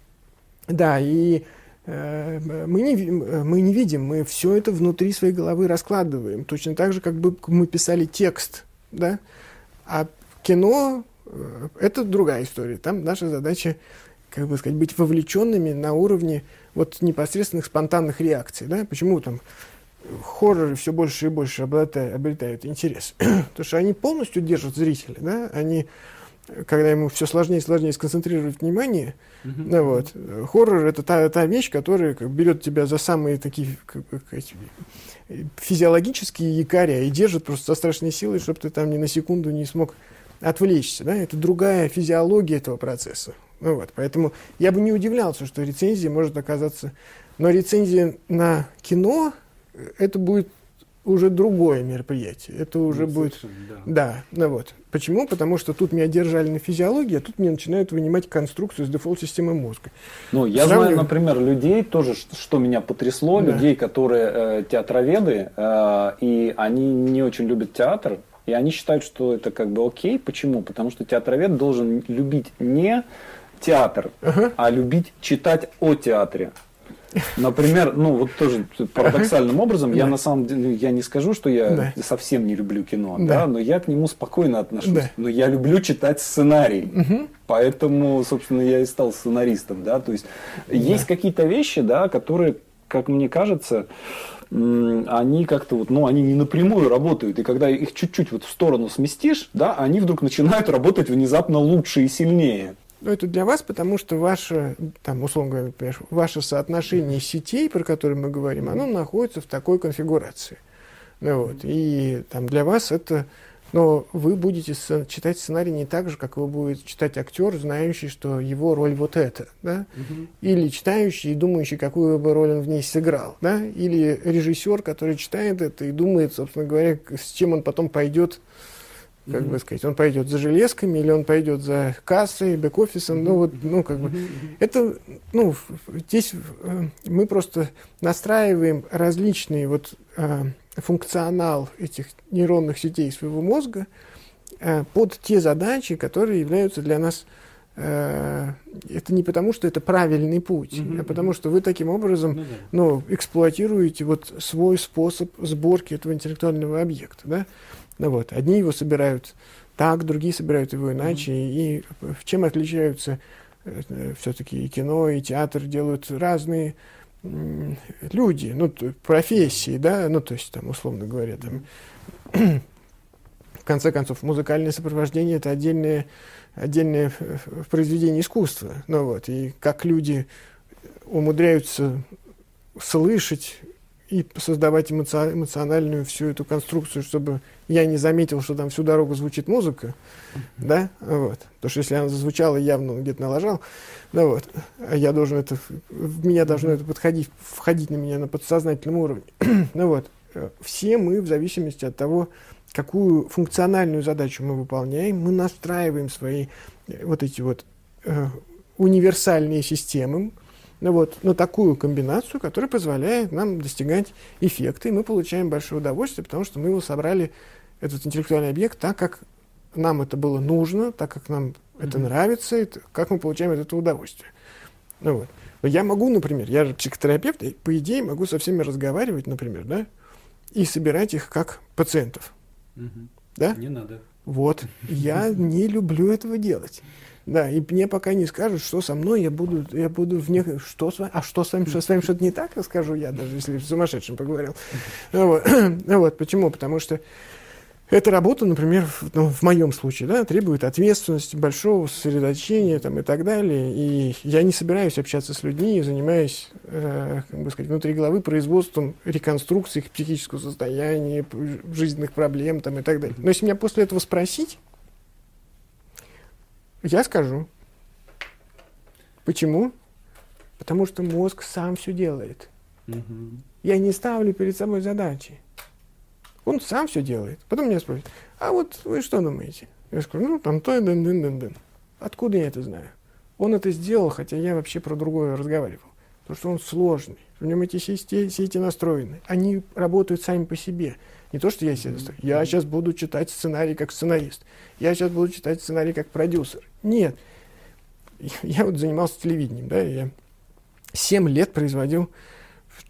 да, и э, мы не, мы не видим, мы все это внутри своей головы раскладываем, точно так же, как бы мы писали текст, да, а кино э, это другая история, там наша задача, как бы сказать, быть вовлеченными на уровне вот непосредственных спонтанных реакций, да, почему там хорроры все больше и больше обретают, обретают интерес. *clears throat* Потому что они полностью держат зрителя, да, они когда ему все сложнее и сложнее сконцентрировать внимание, uh-huh. ну, вот, хоррор это та, та вещь, которая как, берет тебя за самые такие как, как, физиологические якоря и держит просто со страшной силой, чтобы ты там ни на секунду не смог отвлечься. Да? Это другая физиология этого процесса. Ну, вот, поэтому я бы не удивлялся, что рецензия может оказаться... Но рецензия на кино, это будет уже другое мероприятие. Это уже ну, будет... Да. да, ну вот. Почему? Потому что тут меня держали на физиологии, а тут мне начинают вынимать конструкцию с дефолт-системы мозга. Ну, я Сравниваю... знаю, например, людей тоже, что меня потрясло, да. людей, которые э, театроведы, э, и они не очень любят театр, и они считают, что это как бы окей. Почему? Потому что театровед должен любить не театр, ага. а любить читать о театре. Например, ну вот тоже парадоксальным образом, я на самом деле, я не скажу, что я совсем не люблю кино, да. но я к нему спокойно отношусь. Но я люблю читать сценарий. Поэтому, собственно, я и стал сценаристом, да. То есть есть какие-то вещи, да, которые, как мне кажется, они как-то вот, ну, они не напрямую работают. И когда их чуть-чуть вот в сторону сместишь, да, они вдруг начинают работать внезапно лучше и сильнее. Ну, это для вас, потому что ваше, там, условно говоря, например, ваше соотношение сетей, про которые мы говорим, оно находится в такой конфигурации. Ну, вот, и там для вас это... Но вы будете читать сценарий не так же, как вы будете читать актер, знающий, что его роль вот эта, да? Угу. Или читающий и думающий, какую бы роль он в ней сыграл, да? Или режиссер, который читает это и думает, собственно говоря, с чем он потом пойдет как mm-hmm. бы сказать, он пойдет за железками или он пойдет за кассой, бэк-офисом, mm-hmm. ну вот, ну как бы, mm-hmm. это, ну, здесь э, мы просто настраиваем различные вот э, функционал этих нейронных сетей своего мозга э, под те задачи, которые являются для нас это не потому, что это правильный путь, mm-hmm. а потому что вы таким образом mm-hmm. ну, эксплуатируете вот свой способ сборки этого интеллектуального объекта. Да? Ну вот, одни его собирают так, другие собирают его иначе. Mm-hmm. И в чем отличаются э, все-таки и кино, и театр делают разные люди, ну, профессии, да, ну, то есть, там, условно говоря, там, в конце концов, музыкальное сопровождение – это отдельное, отдельное произведение искусства, ну, вот, и как люди умудряются слышать и создавать эмоци... эмоциональную всю эту конструкцию, чтобы я не заметил, что там всю дорогу звучит музыка, mm-hmm. да, вот. Потому что если она зазвучала, явно где-то налажал, ну вот, а я должен это, в меня должно это подходить, входить на меня на подсознательном уровне. *clears throat* ну вот, все мы в зависимости от того, какую функциональную задачу мы выполняем, мы настраиваем свои э, вот эти вот э, универсальные системы, ну вот, но такую комбинацию, которая позволяет нам достигать эффекта, и мы получаем большое удовольствие, потому что мы его собрали, этот интеллектуальный объект, так, как нам это было нужно, так, как нам mm-hmm. это нравится, и как мы получаем от этого удовольствие. Ну вот. Но я могу, например, я же психотерапевт, и по идее могу со всеми разговаривать, например, да, и собирать их как пациентов. Mm-hmm. Да? Не надо. Вот. Я не люблю этого делать. Да, и мне пока не скажут, что со мной, я буду, я буду в них, что с вами, а что с вами, что с вами что-то не так, скажу я, даже если с сумасшедшим поговорил. Вот. *clears throat* вот, почему? Потому что эта работа, например, в, ну, в моем случае, да, требует ответственности, большого сосредоточения там, и так далее. И я не собираюсь общаться с людьми и занимаюсь, э, как бы сказать, внутри головы производством реконструкции их психического состояния, жизненных проблем там, и так далее. Но если меня после этого спросить, я скажу. Почему? Потому что мозг сам все делает. Угу. Я не ставлю перед собой задачи. Он сам все делает. Потом меня спросят, а вот вы что думаете? Я скажу, ну там то и дын дын дын дын. Откуда я это знаю? Он это сделал, хотя я вообще про другое разговаривал. Потому что он сложный. В нем эти сети, сети настроены. Они работают сами по себе. Не то, что я достаю. Я сейчас буду читать сценарий как сценарист. Я сейчас буду читать сценарий как продюсер. Нет. *laughs* Я вот занимался телевидением, да, я семь лет производил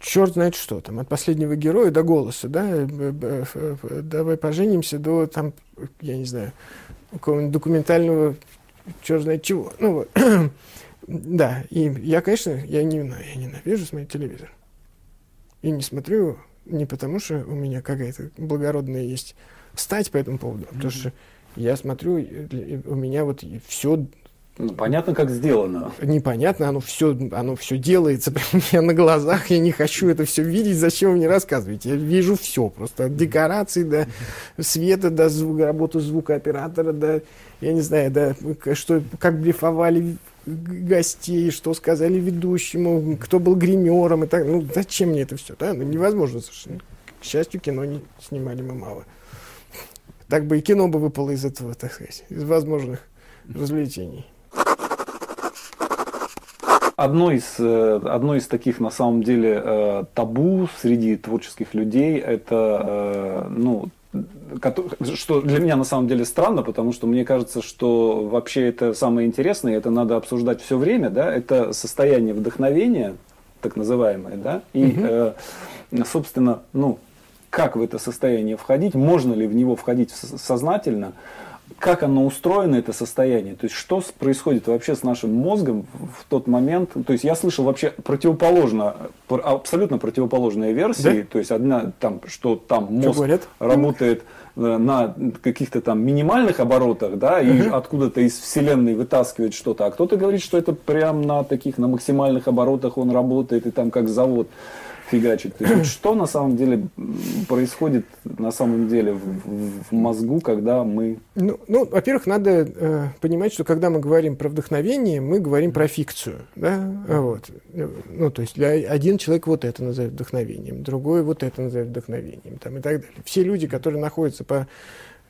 черт знает что там, от последнего героя до голоса, да, давай поженимся до там, я не знаю, какого-нибудь документального черт знает чего. Ну вот. *clears throat* да, и я, конечно, я не я ненавижу смотреть телевизор. И не смотрю Не потому, что у меня какая-то благородная есть стать по этому поводу, а потому что я смотрю, у меня вот все ну, понятно, как сделано. Непонятно, оно все, оно все делается *laughs* прямо у меня на глазах. Я не хочу это все видеть. Зачем вы мне рассказываете? Я вижу все. Просто от декораций до света, до звука, работы звукооператора, до, я не знаю, до, что, как блефовали гостей, что сказали ведущему, кто был гримером и так. Ну, зачем мне это все? Да? Ну, невозможно совершенно. К счастью, кино не снимали мы мало. Так бы и кино бы выпало из этого, так сказать, из возможных развлечений одно из, э, одно из таких, на самом деле, э, табу среди творческих людей, это, э, ну, что для меня на самом деле странно, потому что мне кажется, что вообще это самое интересное, это надо обсуждать все время, да, это состояние вдохновения, так называемое, да, и, угу. собственно, ну, как в это состояние входить, можно ли в него входить сознательно, как оно устроено, это состояние, то есть что происходит вообще с нашим мозгом в тот момент, то есть я слышал вообще противоположно, абсолютно противоположные версии, да? то есть одна там, что там мозг работает э, на каких-то там минимальных оборотах, да, и угу. откуда-то из вселенной вытаскивает что-то, а кто-то говорит, что это прям на таких, на максимальных оборотах он работает и там как завод фигачит. То есть, что на самом деле происходит на самом деле в, в мозгу, когда мы... Ну, ну во-первых, надо э, понимать, что когда мы говорим про вдохновение, мы говорим про фикцию. Да? Вот. Ну, то есть для один человек вот это назовет вдохновением, другой вот это назовет вдохновением там, и так далее. Все люди, которые находятся по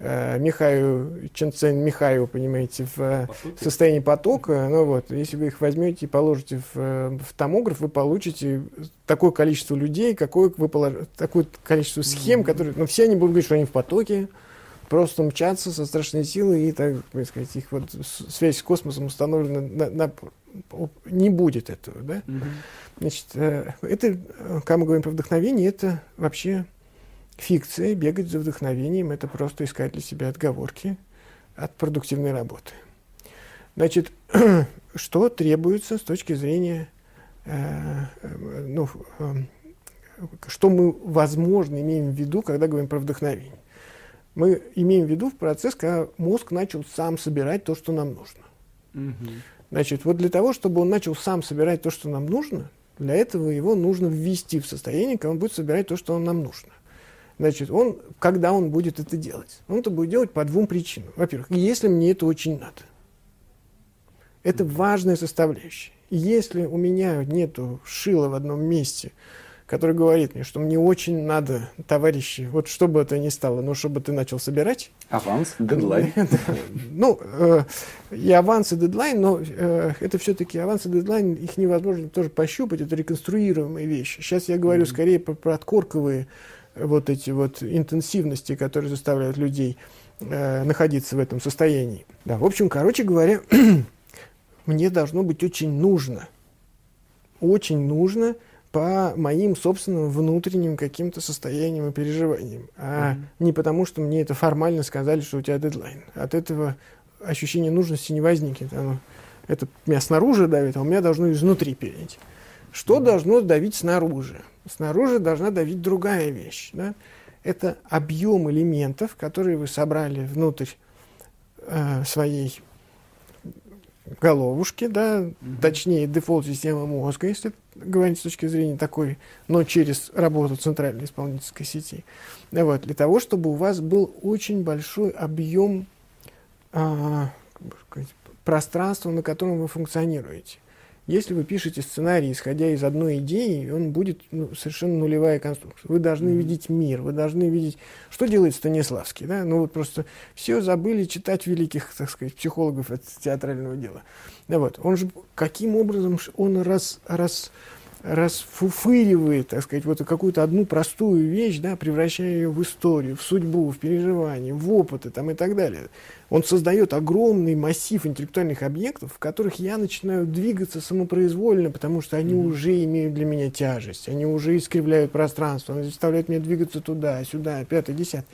Михаю, Ченцен Михаю, понимаете, в э, Потоки. состоянии потока, ну вот, если вы их возьмете и положите в, э, в томограф, вы получите такое количество людей, какое вы положите, такое количество схем, mm-hmm. которые, ну, все они будут говорить, что они в потоке, просто мчатся со страшной силой, и, так сказать, их вот связь с космосом установлена на, на не будет этого, да? Mm-hmm. Значит, э, это, когда мы говорим про вдохновение, это вообще Фикция, бегать за вдохновением, это просто искать для себя отговорки от продуктивной работы. Значит, *clears throat* что требуется с точки зрения, э, э, ну, э, что мы, возможно, имеем в виду, когда говорим про вдохновение? Мы имеем в виду в процесс, когда мозг начал сам собирать то, что нам нужно. Угу. Значит, вот для того, чтобы он начал сам собирать то, что нам нужно, для этого его нужно ввести в состояние, когда он будет собирать то, что нам нужно. Значит, он, когда он будет это делать? Он это будет делать по двум причинам. Во-первых, если мне это очень надо. Это важная составляющая. Если у меня нету шила в одном месте, который говорит мне, что мне очень надо, товарищи, вот что бы это ни стало, но чтобы ты начал собирать. Аванс, дедлайн. *laughs* Ну, э, и аванс, и дедлайн, но э, это все-таки аванс и дедлайн, их невозможно тоже пощупать, это реконструируемые вещи. Сейчас я говорю скорее про подкорковые вот эти вот интенсивности, которые заставляют людей э, находиться в этом состоянии. Да, в общем, короче говоря, *clears throat* мне должно быть очень нужно, очень нужно по моим собственным внутренним каким-то состояниям и переживаниям, а mm-hmm. не потому, что мне это формально сказали, что у тебя дедлайн. От этого ощущение нужности не возникнет. Оно, это меня снаружи давит, а у меня должно изнутри перейти. Что должно давить снаружи? Снаружи должна давить другая вещь. Да? Это объем элементов, которые вы собрали внутрь э, своей головушки, да, точнее, дефолт системы мозга, если говорить с точки зрения такой, но через работу центральной исполнительской сети. Вот, для того, чтобы у вас был очень большой объем э, пространства, на котором вы функционируете. Если вы пишете сценарий, исходя из одной идеи, он будет ну, совершенно нулевая конструкция. Вы должны mm-hmm. видеть мир, вы должны видеть, что делает Станиславский. Да? Ну вот просто все забыли читать великих, так сказать, психологов от театрального дела. Да, вот. Он же каким образом он раз, раз, расфуфыривает, так сказать, вот какую-то одну простую вещь, да, превращая ее в историю, в судьбу, в переживания, в опыты там, и так далее. Он создает огромный массив интеллектуальных объектов, в которых я начинаю двигаться самопроизвольно, потому что они mm-hmm. уже имеют для меня тяжесть, они уже искривляют пространство, они заставляют меня двигаться туда, сюда, пятое, десятое.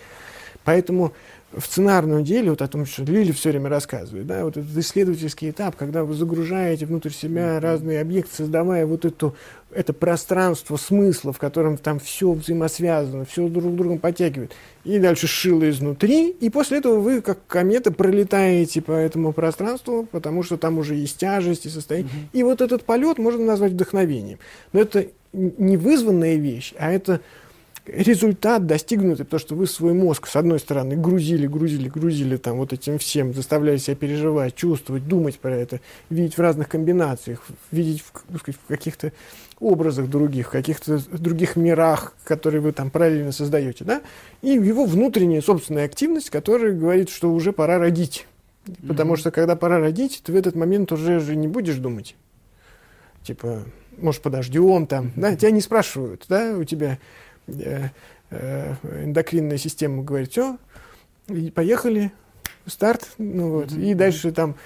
Поэтому в сценарном деле, вот о том, что Лили все время рассказывает, да, вот этот исследовательский этап, когда вы загружаете внутрь себя разные объекты, создавая вот эту, это пространство смысла, в котором там все взаимосвязано, все друг с другом подтягивает, и дальше шило изнутри, и после этого вы, как комета, пролетаете по этому пространству, потому что там уже есть тяжесть и состояние. Mm-hmm. И вот этот полет можно назвать вдохновением. Но это не вызванная вещь, а это результат достигнутый, потому что вы свой мозг, с одной стороны, грузили, грузили, грузили там вот этим всем, заставляли себя переживать, чувствовать, думать про это, видеть в разных комбинациях, видеть в, сказать, в каких-то образах других, в каких-то других мирах, которые вы там параллельно создаете, да, и его внутренняя собственная активность, которая говорит, что уже пора родить. Потому mm-hmm. что когда пора родить, ты в этот момент уже же не будешь думать. Типа, может, подождем там, mm-hmm. да, тебя не спрашивают, да, у тебя эндокринная система говорит, все, поехали, старт, ну вот, mm-hmm. и дальше там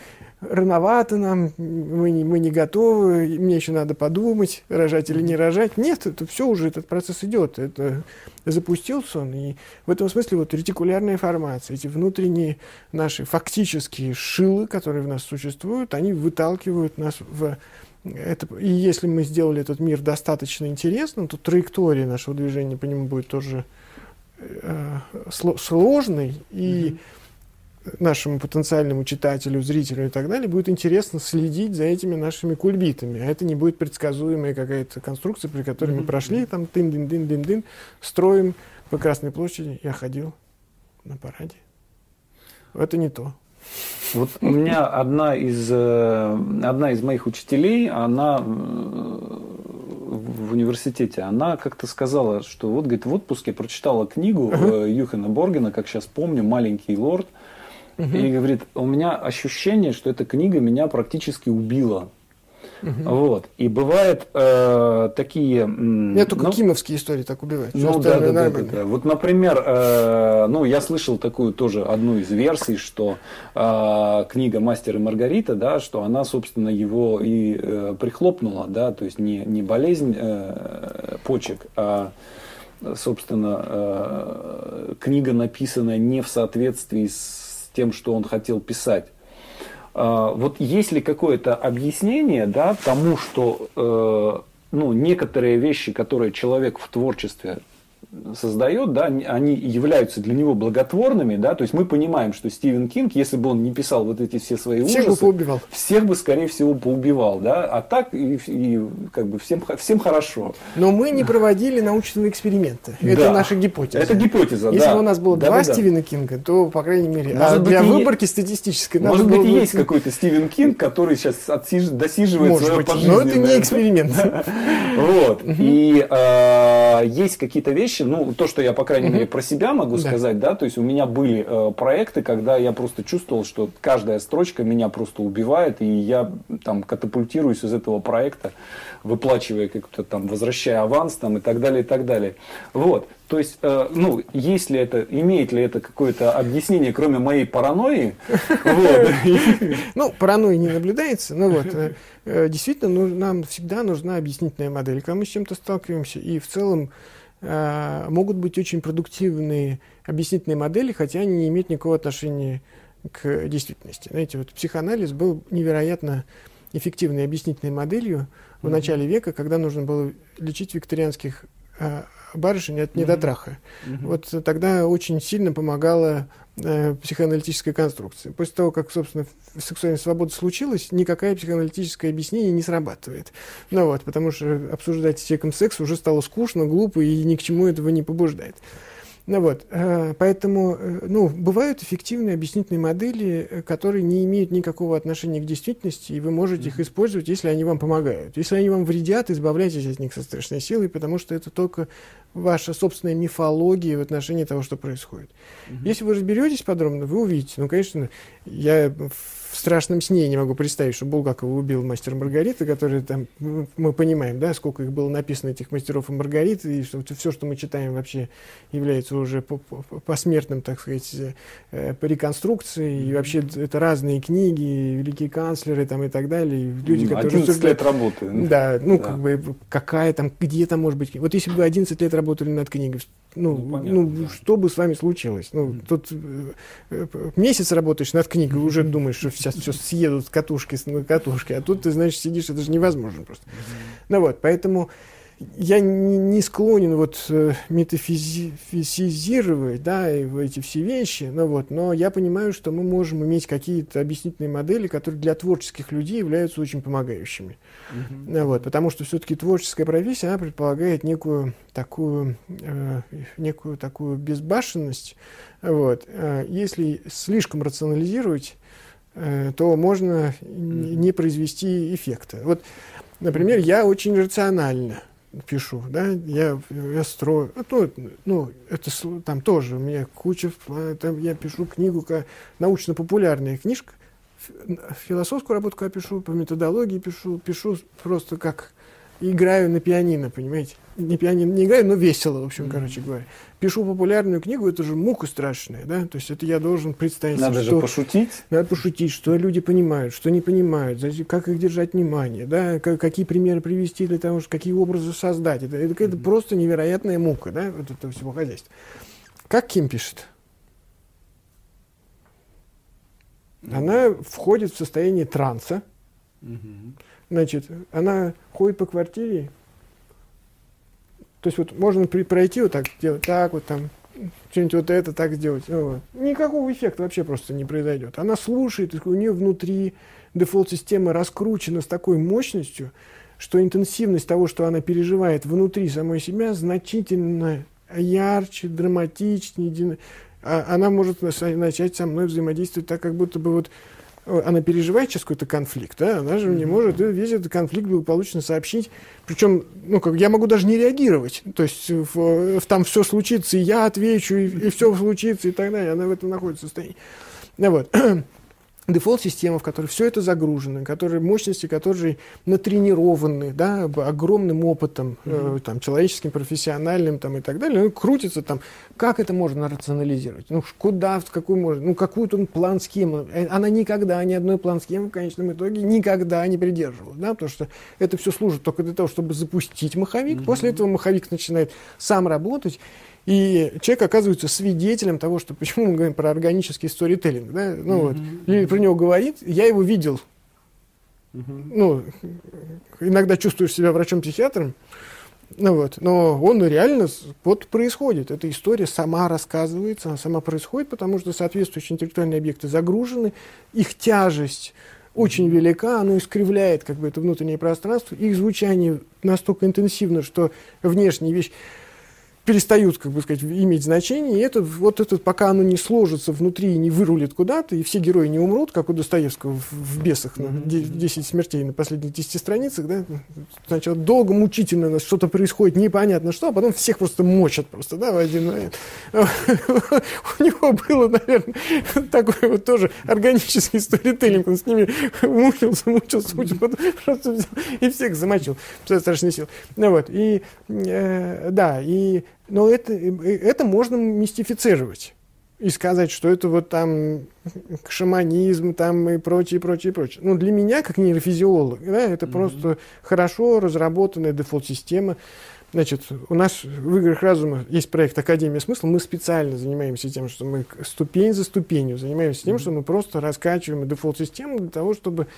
рановато нам, мы не, мы не готовы, мне еще надо подумать, рожать или не рожать. Нет, это все уже, этот процесс идет, это запустился он, и в этом смысле вот ретикулярная формация, эти внутренние наши фактические шилы, которые в нас существуют, они выталкивают нас в это, и если мы сделали этот мир достаточно интересным, то траектория нашего движения по нему будет тоже э, сложной, и mm-hmm. нашему потенциальному читателю, зрителю и так далее будет интересно следить за этими нашими кульбитами. А это не будет предсказуемая какая-то конструкция, при которой mm-hmm. мы прошли, там, тын-дын-дын-дын-дын, строим по Красной площади. Я ходил на параде. Это не то. Вот у меня одна из, э, одна из моих учителей, она э, в университете, она как-то сказала, что вот, говорит, в отпуске прочитала книгу uh-huh. Юхана Боргена, как сейчас помню, «Маленький лорд», uh-huh. и говорит, у меня ощущение, что эта книга меня практически убила. Угу. Вот. И бывают э, такие... Нет, только ну, кимовские истории так убивают. Ну, да, да, да, да, да. Вот, например, э, ну, я слышал такую тоже одну из версий, что э, книга «Мастер и Маргарита», да, что она, собственно, его и э, прихлопнула, да, то есть не, не болезнь э, почек, а собственно, э, книга написана не в соответствии с тем, что он хотел писать. А, вот есть ли какое-то объяснение да, тому, что э, ну, некоторые вещи, которые человек в творчестве создает, да, они являются для него благотворными, да, то есть мы понимаем, что Стивен Кинг, если бы он не писал вот эти все свои всех ужасы, бы поубивал. всех бы, скорее всего, поубивал, да, а так и, и как бы всем, всем хорошо. Но мы не проводили научного эксперимента, это да. наша гипотеза. Это гипотеза, Если да. бы у нас было да, два да, Стивена Кинга, то, по крайней мере, может а для выборки статистической... Может быть, и есть какой-то Стивен Кинг, который сейчас отсиж... досиживает может свое быть, но это не эксперимент. *laughs* Вот, и а, есть какие-то вещи, ну, то, что я по крайней мере, про себя могу да. сказать, да, то есть у меня были э, проекты, когда я просто чувствовал, что каждая строчка меня просто убивает, и я там катапультируюсь из этого проекта, выплачивая как-то там, возвращая аванс там и так далее, и так далее. Вот. То есть, э, ну, есть ли это, имеет ли это какое-то объяснение, кроме моей паранойи? *laughs* Ну, паранойи не наблюдается, но вот, э, э, действительно, нам всегда нужна объяснительная модель, когда мы с чем-то сталкиваемся, и в целом могут быть очень продуктивные объяснительные модели, хотя они не имеют никакого отношения к действительности. Знаете, вот психоанализ был невероятно эффективной объяснительной моделью в mm-hmm. начале века, когда нужно было лечить викторианских э, барышень от недотраха. Mm-hmm. Вот тогда очень сильно помогала э, психоаналитическая конструкция. После того, как, собственно, сексуальная свобода случилась, никакое психоаналитическое объяснение не срабатывает. Ну вот, потому что обсуждать с человеком секс уже стало скучно, глупо и ни к чему этого не побуждает. Ну вот, э, поэтому, э, ну, бывают эффективные объяснительные модели, э, которые не имеют никакого отношения к действительности, и вы можете их использовать, если они вам помогают. Если они вам вредят, избавляйтесь от них со страшной силой, потому что это только ваша собственная мифология в отношении того, что происходит. Mm-hmm. Если вы разберетесь подробно, вы увидите. Ну, конечно, я в страшном сне не могу представить, что Булгакова убил мастер Маргарита, который там, мы понимаем, да, сколько их было написано, этих мастеров и Маргариты, и что все, что мы читаем, вообще является уже посмертным, так сказать, э, по реконструкции, и вообще это разные книги, великие канцлеры там и так далее, люди, которые... 11 лет работы. Да, ну, да. как бы, какая там, где там может быть... Вот если бы вы 11 лет работали над книгой, ну, ну, понятно, ну да. что бы с вами случилось? Ну, mm. тут э, месяц работаешь над книгой, уже думаешь, что сейчас все съедут с катушки с катушки, а тут ты, знаешь, сидишь, это же невозможно просто. Mm-hmm. Ну вот, поэтому я не склонен вот э, метафизировать, да, и эти все вещи, но вот, но я понимаю, что мы можем иметь какие-то объяснительные модели, которые для творческих людей являются очень помогающими. Uh-huh. Вот, потому что все-таки творческая профессия, она предполагает некую такую, э, некую такую безбашенность. Вот. Э, если слишком рационализировать, э, то можно uh-huh. не произвести эффекта. Вот, например, я очень рационально пишу, да, я, я строю, а то, ну, это там тоже, у меня куча, там я пишу книгу, научно-популярная книжка, философскую работу я пишу, по методологии пишу, пишу просто как играю на пианино, понимаете? Не пианино не играю, но весело, в общем, mm-hmm. короче говоря. Пишу популярную книгу, это же мука страшная, да? То есть это я должен представить Надо что... же пошутить. Надо пошутить, что люди понимают, что не понимают, как их держать внимание, да? Как, какие примеры привести для того, чтобы какие образы создать. Это, это, это mm-hmm. просто невероятная мука, да? Вот это всего хозяйства. Как Ким пишет? Она входит в состояние транса. Mm-hmm Значит, она ходит по квартире, то есть вот можно при, пройти вот так, делать так вот там, что-нибудь вот это так сделать. Вот. Никакого эффекта вообще просто не произойдет. Она слушает, у нее внутри дефолт-система раскручена с такой мощностью, что интенсивность того, что она переживает внутри самой себя, значительно ярче, драматичнее. А она может начать со мной взаимодействовать так, как будто бы вот она переживает сейчас какой-то конфликт, да, она же не может весь этот конфликт благополучно сообщить. Причем, ну, как я могу даже не реагировать. То есть в, в, там все случится, и я отвечу, и, и все случится, и так далее. Она в этом находится состоянии. Ну, вот дефолт-система, в которой все это загружено, которые мощности, которые натренированы, да, огромным опытом, mm-hmm. э, там, человеческим, профессиональным, там, и так далее, ну, крутится там, как это можно рационализировать, ну, куда, в какую можно, ну, какую-то план схему, э, она никогда, ни одной план схемы в конечном итоге никогда не придерживалась, да, потому что это все служит только для того, чтобы запустить маховик, mm-hmm. после этого маховик начинает сам работать, и человек оказывается свидетелем того, что почему мы говорим про органический сторителлинг. Да? Ну, mm-hmm. вот. Или про него говорит, я его видел. Mm-hmm. Ну, иногда чувствуешь себя врачом-психиатром, ну вот, но он реально вот происходит. Эта история сама рассказывается, она сама происходит, потому что соответствующие интеллектуальные объекты загружены, их тяжесть очень велика, оно искривляет как бы это внутреннее пространство, их звучание настолько интенсивно, что внешняя вещь перестают, как бы сказать, иметь значение, и это, вот это, пока оно не сложится внутри и не вырулит куда-то, и все герои не умрут, как у Достоевского в, в «Бесах», на 10 смертей на последних 10 страницах, да, сначала долго, мучительно что-то происходит, непонятно что, а потом всех просто мочат просто, да, в один момент. *laughs* У него было, наверное, такой вот тоже органический сторителлинг, он с ними мучился, мучился, мучился, просто взял и всех замочил, страшные силы. Ну вот, и, э, да, и но это, это можно мистифицировать и сказать, что это вот там шаманизм там и прочее, прочее, прочее. Но для меня, как нейрофизиолог, да, это mm-hmm. просто хорошо разработанная дефолт-система. Значит, у нас в играх разума есть проект Академия смысла. Мы специально занимаемся тем, что мы ступень за ступенью занимаемся тем, mm-hmm. что мы просто раскачиваем дефолт-систему для того, чтобы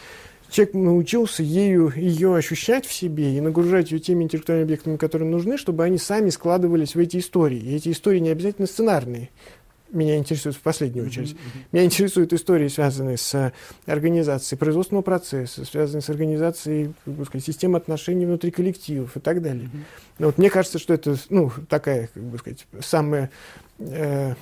человек научился ею, ее ощущать в себе и нагружать ее теми интеллектуальными объектами, которые нужны, чтобы они сами складывались в эти истории. И эти истории не обязательно сценарные. Меня интересуют в последнюю очередь. Меня интересуют истории, связанные с организацией производственного процесса, связанные с организацией как бы сказать, системы отношений внутри коллективов и так далее. Но вот мне кажется, что это ну, такая, как бы сказать, самая э,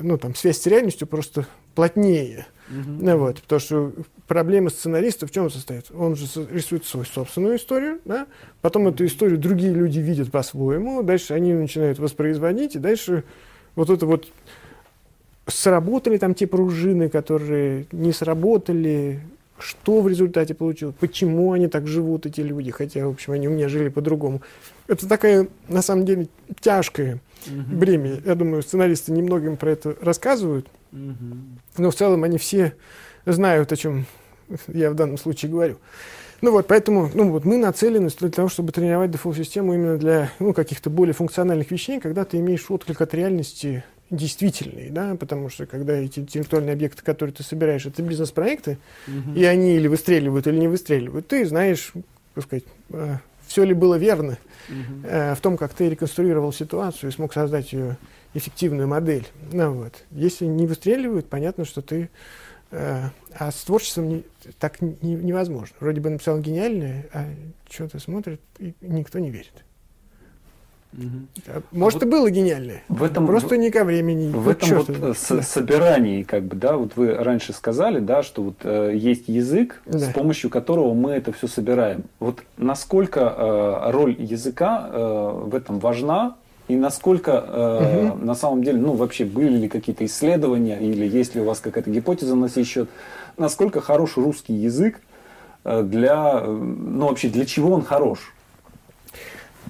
ну, там, связь с реальностью просто плотнее. Mm-hmm. Вот, потому что проблема сценариста в чем состоит? Он же рисует свою собственную историю, да? потом эту историю другие люди видят по-своему, дальше они начинают воспроизводить, и дальше вот это вот сработали там те пружины, которые не сработали, что в результате получилось, почему они так живут, эти люди, хотя, в общем, они у меня жили по-другому. Это такая, на самом деле, тяжкое угу. бремя. Я думаю, сценаристы немногим про это рассказывают, угу. но в целом они все знают, о чем я в данном случае говорю. Ну вот, поэтому ну, вот мы нацелены для того, чтобы тренировать дефолт-систему именно для ну, каких-то более функциональных вещей, когда ты имеешь отклик от реальности действительный, да, потому что когда эти интеллектуальные объекты, которые ты собираешь, это бизнес-проекты, угу. и они или выстреливают, или не выстреливают, ты знаешь, так сказать, э, все ли было верно угу. э, в том, как ты реконструировал ситуацию и смог создать ее эффективную модель. Ну, вот. Если не выстреливают, понятно, что ты Э, а с творчеством не, так не, невозможно. Вроде бы написал гениальное, а что-то смотрит, и никто не верит. Угу. Может, вот и было гениальное. В этом, просто не ко времени. В вот этом вот с, да. собирании, как бы, да, вот вы раньше сказали, да, что вот э, есть язык, да. с помощью которого мы это все собираем. Вот насколько э, роль языка э, в этом важна и насколько э, угу. на самом деле, ну вообще были ли какие-то исследования или есть ли у вас какая-то гипотеза на сей счет, насколько хорош русский язык э, для, э, ну вообще для чего он хорош?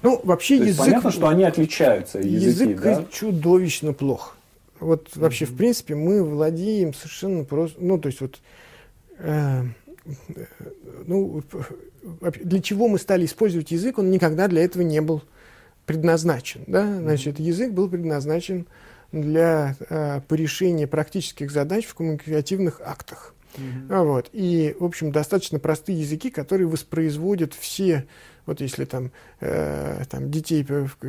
Ну вообще То язык. Понятно, что они отличаются. Языки, язык да? чудовищно плох. Вот вообще в принципе мы владеем совершенно просто, ну то есть вот. Э, ну, для чего мы стали использовать язык, он никогда для этого не был предназначен. Да? Значит, язык был предназначен для э, по решению практических задач в коммуникативных актах. Mm-hmm. Вот. И, в общем, достаточно простые языки, которые воспроизводят все, вот если там, э, там детей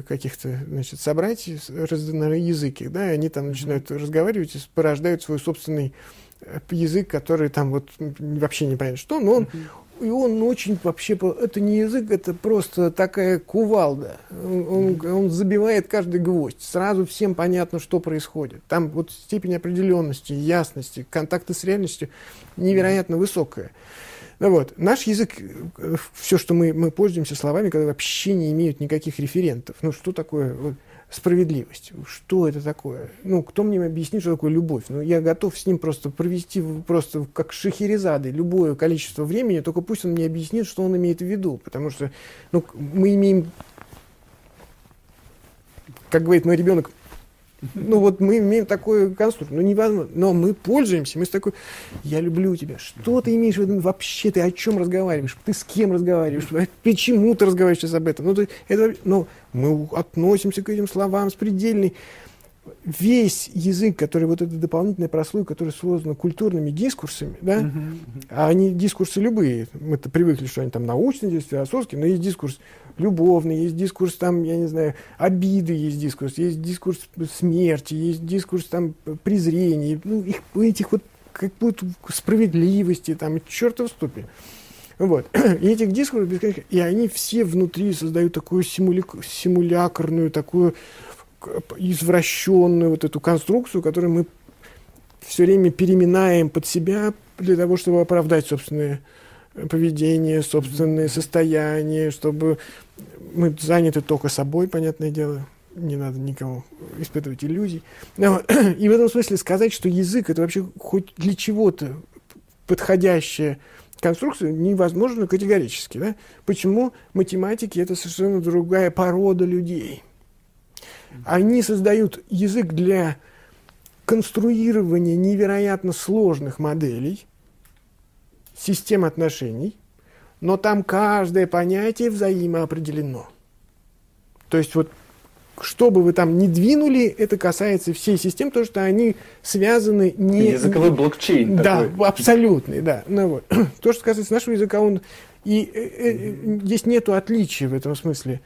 каких-то значит, собрать на языке, да, они там начинают разговаривать и порождают свой собственный э, язык, который там вот вообще не понятно что, но он и он очень вообще, это не язык, это просто такая кувалда. Он, он забивает каждый гвоздь. Сразу всем понятно, что происходит. Там вот степень определенности, ясности, контакта с реальностью невероятно высокая. Ну вот. Наш язык, все, что мы, мы пользуемся словами, когда вообще не имеют никаких референтов. Ну, что такое? Вот, справедливость. Что это такое? Ну, кто мне объяснит, что такое любовь? Ну, я готов с ним просто провести просто как шахерезады любое количество времени, только пусть он мне объяснит, что он имеет в виду. Потому что ну, мы имеем, как говорит мой ребенок, ну вот мы имеем такую конструкцию, ну невозможно, но мы пользуемся, мы с такой, я люблю тебя, что ты имеешь в виду, вообще? Ты о чем разговариваешь, ты с кем разговариваешь, почему ты разговариваешь сейчас об этом, ну, ты, это, ну мы относимся к этим словам с предельной, весь язык, который вот эта дополнительная прослойка, которая создана культурными дискурсами, да, uh-huh, uh-huh. а они дискурсы любые, мы-то привыкли, что они там научные, здесь философские, но есть дискурс любовный, есть дискурс там, я не знаю, обиды есть дискурс, есть дискурс смерти, есть дискурс там презрения, ну, их, этих вот как будто справедливости, там, чертов ступень. Вот. *clears throat* И этих дискурсов бесконечно, и они все внутри создают такую симуля... симулякрную, такую извращенную вот эту конструкцию, которую мы все время переминаем под себя для того, чтобы оправдать собственное поведение, собственное состояние, чтобы мы заняты только собой, понятное дело, не надо никому испытывать иллюзий. *clears throat* И в этом смысле сказать, что язык это вообще хоть для чего-то подходящая конструкция, невозможно категорически. Да? Почему математики это совершенно другая порода людей? Они создают язык для конструирования невероятно сложных моделей, систем отношений, но там каждое понятие взаимоопределено. То есть вот что бы вы там ни двинули, это касается всей системы, потому что они связаны не... Языковой блокчейн Да, такой. абсолютный, да. Ну, вот. *clears throat* То, что касается нашего языка, он... И э, э, здесь нету отличия в этом смысле.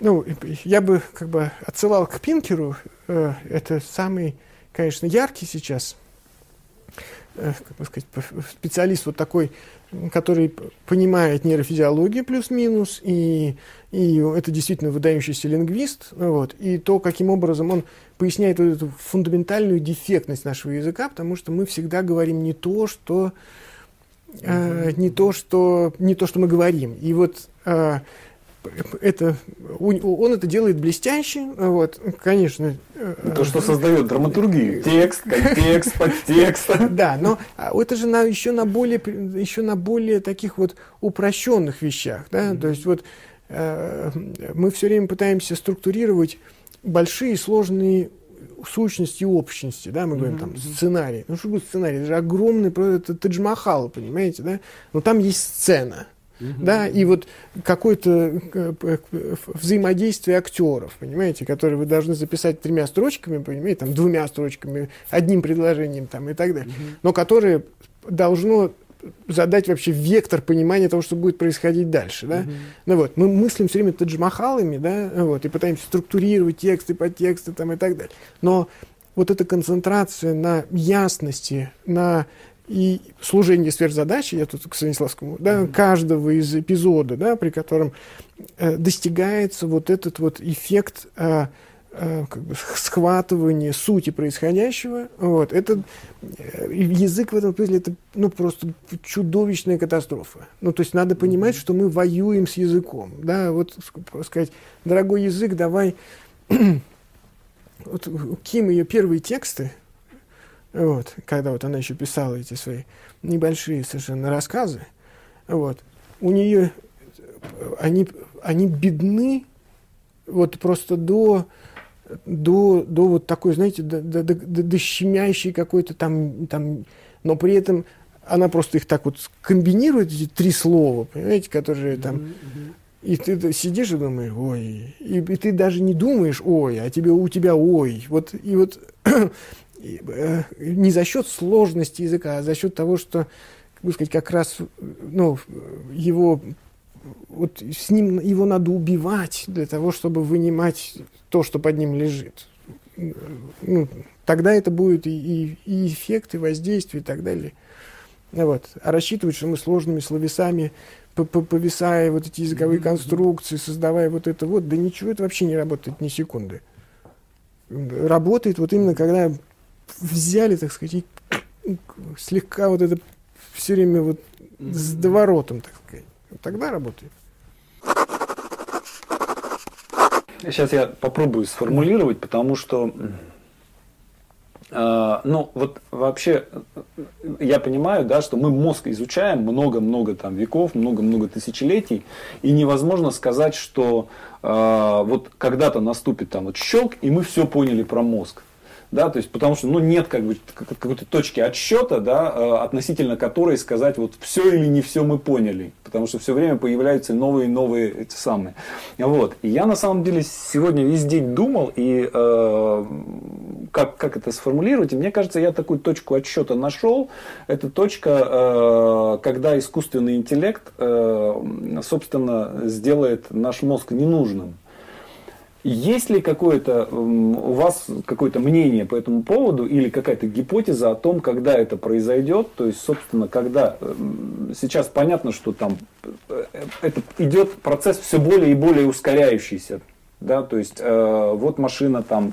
Ну, я бы как бы отсылал к Пинкеру. Э, это самый, конечно, яркий сейчас Э, как бы сказать, специалист вот такой, который понимает нейрофизиологию плюс-минус, и, и это действительно выдающийся лингвист, вот, и то, каким образом он поясняет вот эту фундаментальную дефектность нашего языка, потому что мы всегда говорим не то, что э, не то, что не то, что мы говорим. И вот э, это, он это делает блестяще, вот, конечно. То, что создает драматургию, текст, контекст, *laughs* подтекст. Да, но а, это же на, еще, на более, еще на более таких вот упрощенных вещах, да, то есть вот э, мы все время пытаемся структурировать большие сложные сущности и общности, да, мы говорим там сценарий. Ну что будет сценарий? Это же огромный, это Тадж-Махал, понимаете, да? Но там есть сцена – Угу. Да, и вот какое-то э, взаимодействие актеров, понимаете, которые вы должны записать тремя строчками, понимаете, там, двумя строчками, одним предложением там, и так далее, угу. но которое должно задать вообще вектор понимания того, что будет происходить дальше, да. Uh-huh. Ну вот, мы мыслим все время таджмахалами, да, вот, и пытаемся структурировать тексты, подтексты там и так далее. Но вот эта концентрация на ясности, на и служение сверхзадачи, я тут к Станиславскому, да, mm-hmm. каждого из эпизода, да, при котором э, достигается вот этот вот эффект э, э, как бы схватывания сути происходящего. Вот. Это, э, язык в этом смысле это ну, просто чудовищная катастрофа. Ну, то есть надо понимать, mm-hmm. что мы воюем с языком. Да, вот сказать, дорогой язык, давай... *clears throat* вот Ким ее первые тексты, вот, когда вот она еще писала эти свои небольшие совершенно рассказы, вот, у нее они, они бедны вот просто до, до, до вот такой, знаете, до, до, до, до щемящей какой-то там, там, но при этом она просто их так вот комбинирует, эти три слова, понимаете, которые там, mm-hmm. и ты сидишь и думаешь, ой, и, и ты даже не думаешь, ой, а тебе у тебя ой, вот, и вот не за счет сложности языка, а за счет того, что, как бы сказать, как раз ну, его вот с ним его надо убивать для того, чтобы вынимать то, что под ним лежит. Ну, тогда это будет и, и, и эффект, и воздействие, и так далее. Вот. А рассчитывать, что мы сложными словесами, повисая вот эти языковые конструкции, создавая вот это вот, да ничего это вообще не работает ни секунды. Работает вот именно, когда взяли, так сказать, и слегка вот это все время вот с доворотом, так сказать. Тогда работает. Сейчас я попробую сформулировать, потому что, э, ну, вот вообще я понимаю, да, что мы мозг изучаем много-много там веков, много-много тысячелетий, и невозможно сказать, что э, вот когда-то наступит там вот щелк, и мы все поняли про мозг да, то есть потому что ну, нет как бы какой-то точки отсчета, да, э, относительно которой сказать вот все или не все мы поняли, потому что все время появляются новые и новые эти самые. Вот. И я на самом деле сегодня весь день думал, и э, как, как это сформулировать, и мне кажется, я такую точку отсчета нашел. Это точка, э, когда искусственный интеллект, э, собственно, сделает наш мозг ненужным. Есть ли какое-то у вас какое-то мнение по этому поводу или какая-то гипотеза о том, когда это произойдет? То есть, собственно, когда сейчас понятно, что там э, это идет процесс все более и более ускоряющийся, да, то есть э, вот машина там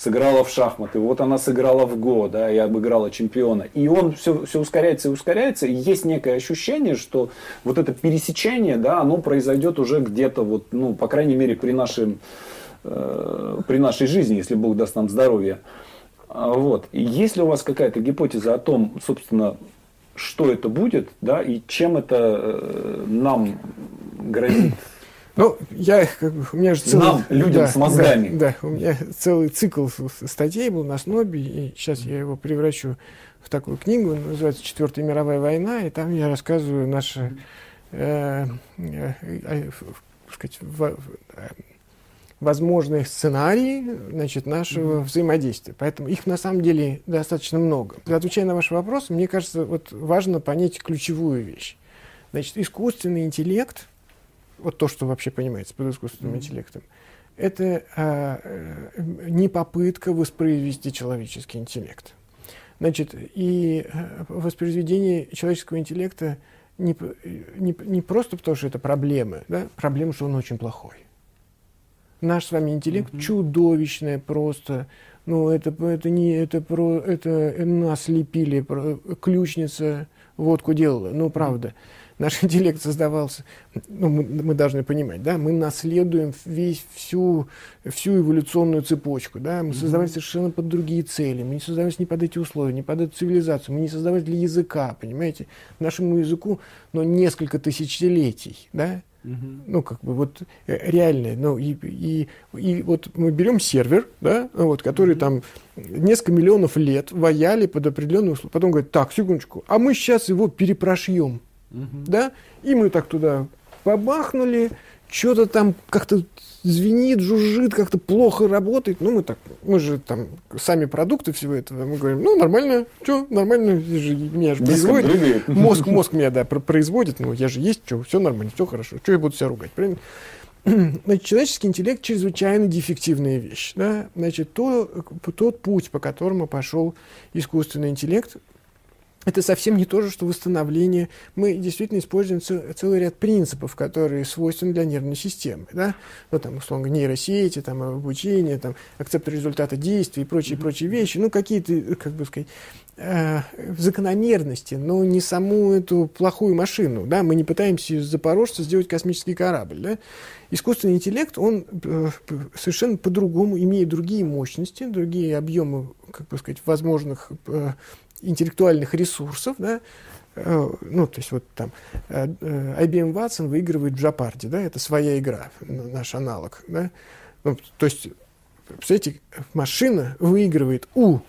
сыграла в шахматы, вот она сыграла в Го, да, и обыграла чемпиона. И он все, все ускоряется и ускоряется, и есть некое ощущение, что вот это пересечение, да, оно произойдет уже где-то вот, ну, по крайней мере, при, нашем, э, при нашей жизни, если Бог даст нам здоровье. А вот. И есть ли у вас какая-то гипотеза о том, собственно, что это будет, да, и чем это э, нам грозит ну, я, как бы, у меня же целый... Нам, людям да, с мозгами. Да, да, у меня целый цикл статей был на СНОБе, и сейчас я его превращу в такую книгу, называется «Четвертая мировая война», и там я рассказываю наши, э, э, э, сказать, в, возможные сценарии значит, нашего взаимодействия. Поэтому их на самом деле достаточно много. Отвечая на ваш вопрос, мне кажется, вот важно понять ключевую вещь. Значит, искусственный интеллект – вот то, что вообще понимается под искусственным mm-hmm. интеллектом, это а, э, не попытка воспроизвести человеческий интеллект. Значит, и э, воспроизведение человеческого интеллекта не, не, не просто потому, что это проблема, да, проблема, что он очень плохой. Наш с вами интеллект mm-hmm. чудовищное просто. Ну, это, это не это про это нас лепили, ключница водку делала. Ну, правда. Mm-hmm наш *laughs* интеллект создавался, ну, мы, мы должны понимать, да, мы наследуем весь, всю, всю эволюционную цепочку, да, мы создавались совершенно под другие цели, мы не создавались ни под эти условия, ни под эту цивилизацию, мы не создавались для языка, понимаете, нашему языку, но несколько тысячелетий, да, Uh-huh. Ну, как бы вот э, реально, ну, и, и, и вот мы берем сервер, да, вот, который uh-huh. там несколько миллионов лет ваяли под определенные условия. Потом говорят, так, секундочку, а мы сейчас его перепрошьем Угу. Да? И мы так туда побахнули, что-то там как-то звенит, жужжит, как-то плохо работает. Ну, мы так, мы же там сами продукты всего этого, мы говорим, ну, нормально, что, нормально, же, меня же производит. Мозг, мозг меня, да, производит, ну, я же есть, что, все нормально, все хорошо, что я буду себя ругать, правильно? *clears throat* Значит, человеческий интеллект чрезвычайно дефективная вещь. Да? Значит, то, тот путь, по которому пошел искусственный интеллект, это совсем не то же, что восстановление. Мы действительно используем целый ряд принципов, которые свойственны для нервной системы. Да? Ну, там, условно, нейросети, там, обучение, там, акцепт результата действий и прочие, mm-hmm. прочие вещи. Ну, какие-то, как бы сказать, э, закономерности, но не саму эту плохую машину. Да? Мы не пытаемся из Запорожца сделать космический корабль. Да? Искусственный интеллект, он э, совершенно по-другому, имеет другие мощности, другие объемы, как бы сказать, возможных э, интеллектуальных ресурсов, да, э, ну, то есть вот там э, э, IBM Watson выигрывает в Джапарде, да, это своя игра, наш аналог, да, ну, то есть, представляете, машина выигрывает у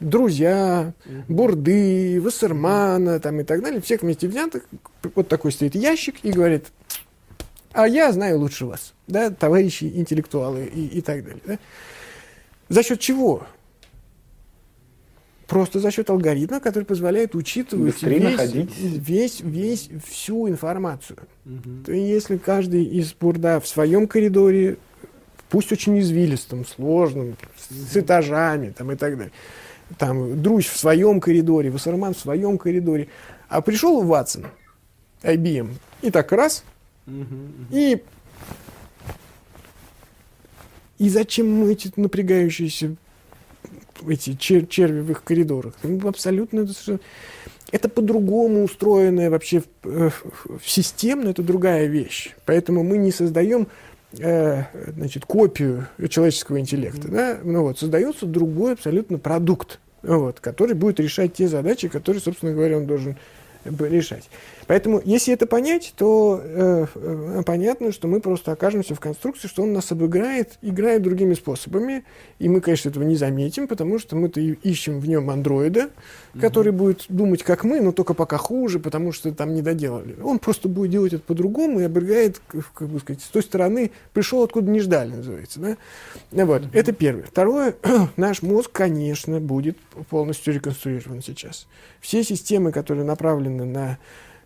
друзья, Бурды, Вассермана там и так далее, всех вместе взятых, вот такой стоит ящик и говорит, а я знаю лучше вас, да, товарищи интеллектуалы и, и так далее, да. За счет чего? Просто за счет алгоритма, который позволяет учитывать весь, весь, весь, всю информацию. Угу. То если каждый из бурда в своем коридоре, пусть очень извилистом, сложным, с этажами там, и так далее, там, Друзь в своем коридоре, Вассерман в своем коридоре, а пришел Ватсон, IBM, и так раз, угу, угу. и и зачем мы эти напрягающиеся эти чер черви в их коридорах. Ну, абсолютно это, это по-другому устроенная вообще э, системно, это другая вещь. Поэтому мы не создаем э, значит, копию человеческого интеллекта. Да? Ну, вот, создается другой абсолютно продукт, вот, который будет решать те задачи, которые, собственно говоря, он должен решать. Поэтому, если это понять, то э, э, понятно, что мы просто окажемся в конструкции, что он нас обыграет, играет другими способами, и мы, конечно, этого не заметим, потому что мы-то ищем в нем андроида, который будет думать, как мы, но только пока хуже, потому что там не доделали. Он просто будет делать это по-другому и обыграет, как бы сказать, с той стороны, пришел откуда не ждали, называется. Да? Вот, угу. это первое. Второе, *clears throat* наш мозг, конечно, будет полностью реконструирован сейчас. Все системы, которые направлены на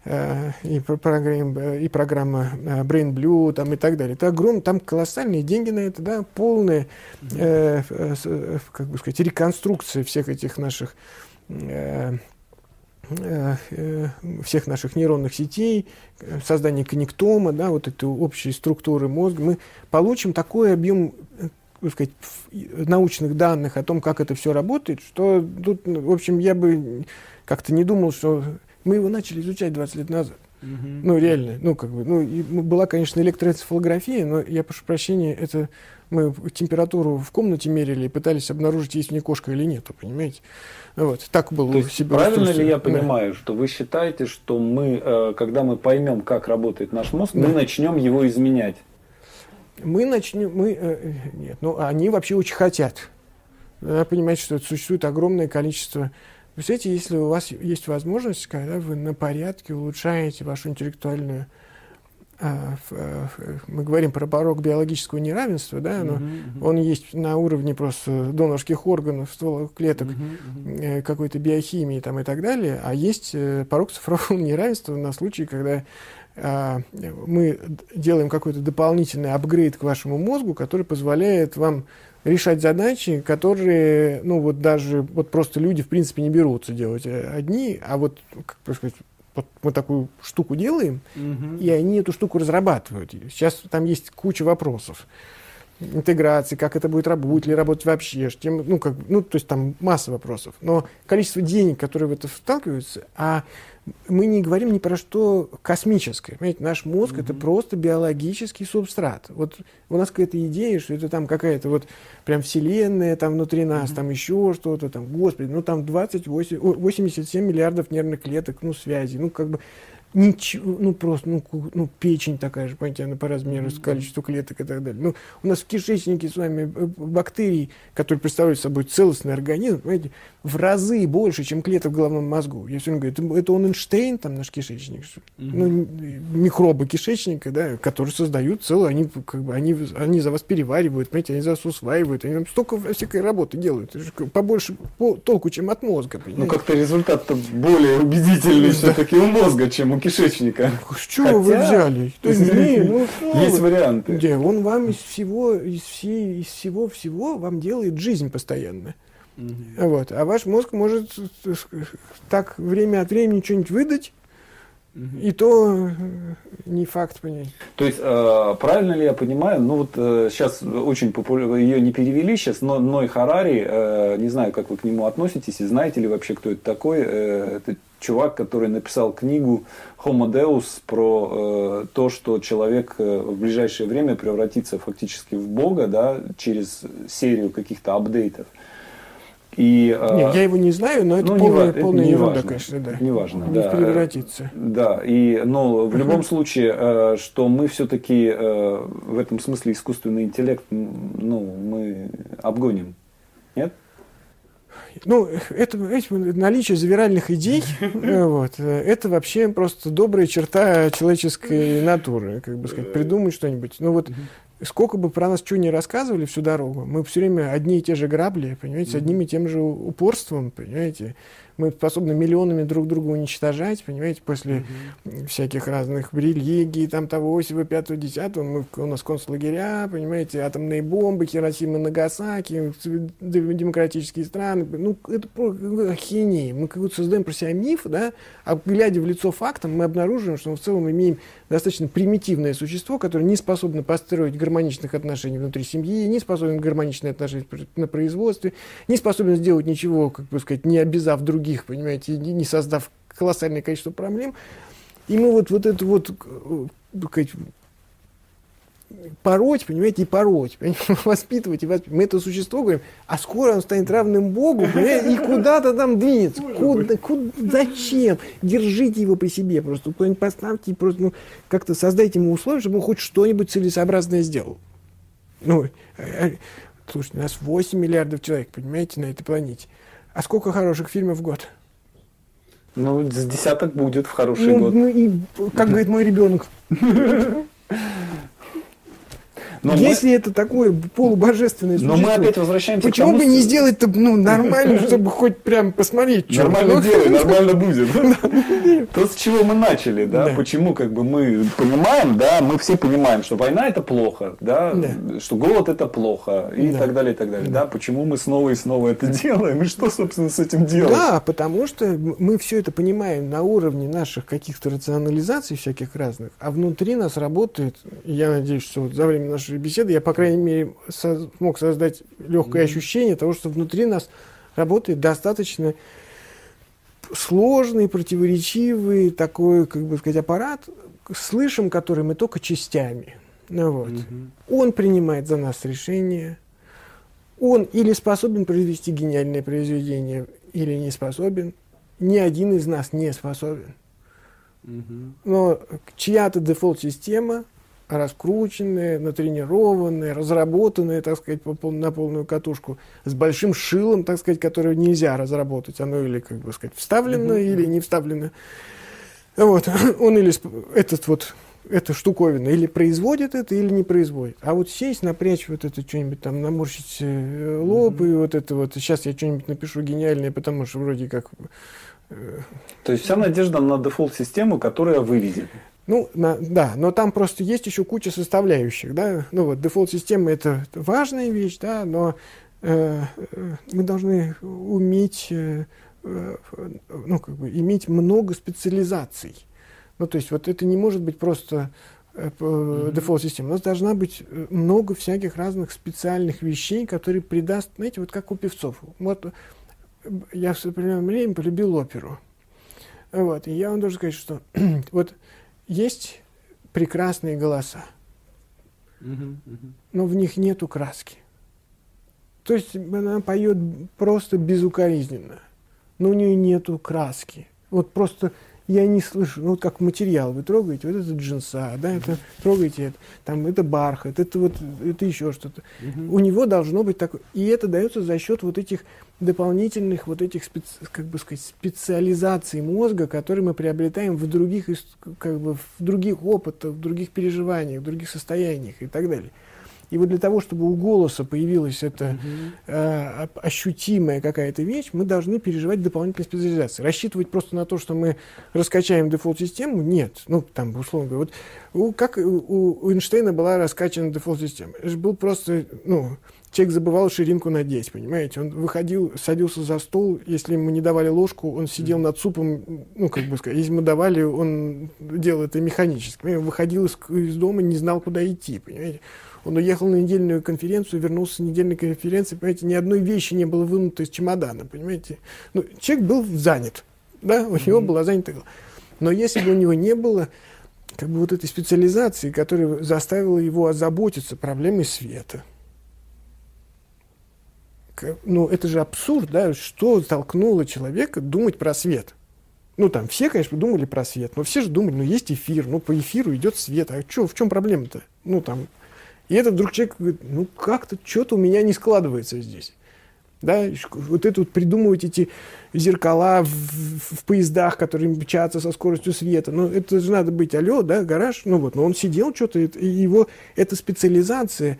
и, программа, э, и программа э, Brain Blue там, и так далее. Это огромное, там колоссальные деньги на это, да, полная, э, э, как бы сказать, реконструкция всех этих наших э, всех наших нейронных сетей, создание коннектома, да, вот этой общей структуры мозга, мы получим такой объем так сказать, научных данных о том, как это все работает, что тут, в общем, я бы как-то не думал, что мы его начали изучать 20 лет назад. Угу. Ну, реально. Ну, как бы, ну, и была, конечно, электроэнцефалография, но я прошу прощения, это мы температуру в комнате мерили и пытались обнаружить, есть в ней кошка или нет, понимаете? Вот, так было То есть, себе Правильно ли я понимаю, да. что вы считаете, что мы, э, когда мы поймем, как работает наш мозг, да. мы начнем его изменять? Мы начнем, мы, э, нет, ну, они вообще очень хотят. Надо понимать, что существует огромное количество Представляете, если у вас есть возможность, когда вы на порядке улучшаете вашу интеллектуальную а, а, мы говорим про порог биологического неравенства, да, но uh-huh. он есть на уровне просто донорских органов, стволовых клеток, uh-huh. какой-то биохимии там, и так далее, а есть э, порог цифрового *laughs* неравенства на случай, когда а, мы делаем какой-то дополнительный апгрейд к вашему мозгу, который позволяет вам решать задачи, которые, ну, вот даже, вот просто люди, в принципе, не берутся делать одни, а вот, как сказать, вот мы такую штуку делаем, угу. и они эту штуку разрабатывают. Сейчас там есть куча вопросов интеграции, как это будет работать, будет ли работать вообще, тем, ну, как, ну, то есть там масса вопросов. Но количество денег, которые в это вталкиваются, а мы не говорим ни про что космическое. Понимаете, наш мозг mm-hmm. это просто биологический субстрат. Вот у нас какая-то идея, что это там какая-то вот прям вселенная там внутри нас, mm-hmm. там еще что-то, там, господи, ну там 28, 87 миллиардов нервных клеток, ну, связи, ну, как бы Ничего, ну просто, ну, ну печень такая же, понимаете, она по размеру, с количеству клеток и так далее. Ну, у нас в кишечнике с вами э, бактерий, которые представляют собой целостный организм, понимаете, в разы больше, чем клеток в головном мозгу. Я все время говорю, это, он Эйнштейн, там наш кишечник, mm-hmm. ну, микробы кишечника, да, которые создают целую, они, как бы, они, они за вас переваривают, понимаете, они за вас усваивают, они столько всякой работы делают, побольше по, толку, чем от мозга. Понимаете? Ну, как-то результат-то более убедительный все-таки у мозга, чем у кишечника. С чего вы взяли? Ну, есть варианты. Где? Он вам из всего, из, всей, из всего-всего вам делает жизнь постоянно. Угу. Вот. А ваш мозг может так время от времени что-нибудь выдать, угу. и то э, не факт понять. То есть, э, правильно ли я понимаю, ну вот э, сейчас очень популярно, ее не перевели сейчас, но Ной Харари, э, не знаю, как вы к нему относитесь, и знаете ли вообще, кто это такой, э, это чувак, который написал книгу Homo Deus про э, то, что человек э, в ближайшее время превратится фактически в Бога, да, через серию каких-то апдейтов. И, а, Нет, я его не знаю, но это ну, полная, не, полная это ерунда, важно, конечно, да. Неважно, не да. превратиться. Да, и, но в любом случае, э, что мы все-таки э, в этом смысле искусственный интеллект, ну, мы обгоним, нет? Ну, это, это наличие завиральных идей, *laughs* э, вот, это вообще просто добрая черта человеческой натуры, как бы сказать, придумать что-нибудь. Ну вот сколько бы про нас что ни рассказывали всю дорогу, мы все время одни и те же грабли, понимаете, с одним и тем же упорством, понимаете мы способны миллионами друг друга уничтожать, понимаете, после угу. всяких разных религий, там того, всего, пятого, десятого, мы, у нас концлагеря, понимаете, атомные бомбы, Хиросима, Нагасаки, демократические страны, ну, это ахинея. Мы как будто создаем про себя миф, да, а глядя в лицо фактам, мы обнаруживаем, что мы в целом имеем достаточно примитивное существо, которое не способно построить гармоничных отношений внутри семьи, не способно гармоничные отношения на производстве, не способен сделать ничего, как бы сказать, не обязав других других, понимаете, не создав колоссальное количество проблем. И мы вот, вот это вот, э, сказать, пороть, понимаете, и пороть, понимаете? *laughs* воспитывать и воспитывать. Мы это существо говорим, а скоро он станет равным Богу, понимаете? и куда-то там двинется. Куда, куда, зачем? Держите его при себе просто. Кто-нибудь поставьте и просто ну, как-то создайте ему условия, чтобы он хоть что-нибудь целесообразное сделал. Ну, э, э, слушайте, у нас 8 миллиардов человек, понимаете, на этой планете. А сколько хороших фильмов в год? Ну, с десяток будет в хороший ну, год. Ну, и, как *laughs* говорит мой ребенок. *laughs* Но Если мы... это такое полубожественное Но мы опять возвращаемся Почему к тому, бы не сделать-то ну, нормально, чтобы хоть прям посмотреть, что Нормально делай, *laughs* нормально будет. *laughs* То, с чего мы начали, да? Почему как бы мы понимаем, да, мы все понимаем, что война это плохо, да, что голод это плохо и так далее, и так далее, да? Почему мы снова и снова это делаем и что, собственно, с этим делать? Да, потому что мы все это понимаем на уровне наших каких-то рационализаций всяких разных, а внутри нас работает, я надеюсь, что вот за время нашей нашей беседы я, по крайней мере, со смог создать легкое ощущение того, что внутри нас работает достаточно сложный, противоречивый такой, как бы сказать, аппарат, слышим который мы только частями. Ну, вот. Угу. Он принимает за нас решения. Он или способен произвести гениальное произведение, или не способен. Ни один из нас не способен. Угу. Но чья-то дефолт-система раскрученные, натренированные, разработанные, так сказать, на полную катушку, с большим шилом, так сказать, которое нельзя разработать. Оно или, как бы сказать, вставлено, mm-hmm. или не вставлено. Вот. *clears throat* Он или этот вот эта штуковина или производит это, или не производит. А вот сесть, напрячь вот это что-нибудь там, наморщить э, лоб, mm-hmm. и вот это вот, сейчас я что-нибудь напишу гениальное, потому что вроде как... Э, То есть вся надежда на дефолт-систему, которая выведет. Ну, на, да, но там просто есть еще куча составляющих, да. Ну вот, дефолт-система это важная вещь, да, но э, э, мы должны уметь, э, э, ну, как бы, иметь много специализаций. Ну, то есть, вот это не может быть просто э, mm-hmm. дефолт-система. У нас должна быть э, много всяких разных специальных вещей, которые придаст, знаете, вот как у певцов. Вот я в определенное время полюбил оперу. Вот, и я вам должен сказать, что *clears throat* вот есть прекрасные голоса, но в них нету краски. То есть она поет просто безукоризненно, но у нее нету краски. Вот просто я не слышу, ну, вот как материал вы трогаете, вот это джинса, да, это трогаете, это, там, это бархат, это вот, это еще что-то. Угу. У него должно быть такое, и это дается за счет вот этих дополнительных вот этих, специ, как бы сказать, специализаций мозга, которые мы приобретаем в других, как бы, в других опытах, в других переживаниях, в других состояниях и так далее. И вот для того, чтобы у голоса появилась эта э, ощутимая какая-то вещь, мы должны переживать дополнительные специализации. Рассчитывать просто на то, что мы раскачаем дефолт-систему, нет. Ну, там, условно говоря, вот у, как у, у Эйнштейна была раскачана дефолт-система. Это же был просто, ну, человек забывал ширинку надеть, понимаете? Он выходил, садился за стол, если ему не давали ложку, он сидел над супом, ну, как бы сказать, если ему давали, он делал это механически. Он выходил из, из дома, не знал, куда идти, понимаете? Он уехал на недельную конференцию, вернулся с недельной конференции, понимаете, ни одной вещи не было вынуто из чемодана, понимаете. Ну, человек был занят, да, у него была занята. Но если бы у него не было как бы вот этой специализации, которая заставила его озаботиться проблемой света, ну, это же абсурд, да, что толкнуло человека думать про свет. Ну, там, все, конечно, думали про свет, но все же думали, ну, есть эфир, ну, по эфиру идет свет, а чё, в чем проблема-то? Ну, там, и этот вдруг человек говорит, ну как-то что-то у меня не складывается здесь. Да, вот это вот придумывать эти зеркала в, в, поездах, которые мчатся со скоростью света. Ну, это же надо быть, алло, да, гараж. Ну вот, но он сидел что-то, и его, эта специализация,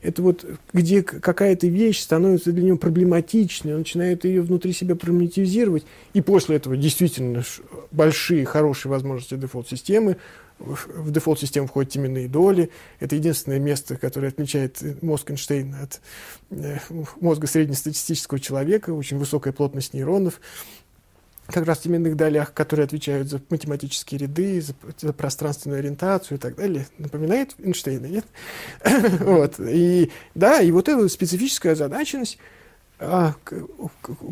это вот где какая-то вещь становится для него проблематичной, он начинает ее внутри себя проблематизировать, и после этого действительно большие, хорошие возможности дефолт-системы, в дефолт-систему входят теменные доли. Это единственное место, которое отличает мозг Эйнштейна от э, мозга среднестатистического человека. Очень высокая плотность нейронов. Как раз в теменных долях, которые отвечают за математические ряды, за, за пространственную ориентацию и так далее. Напоминает Эйнштейна, нет? *coughs* вот. И, да, и вот эта специфическая озадаченность, а,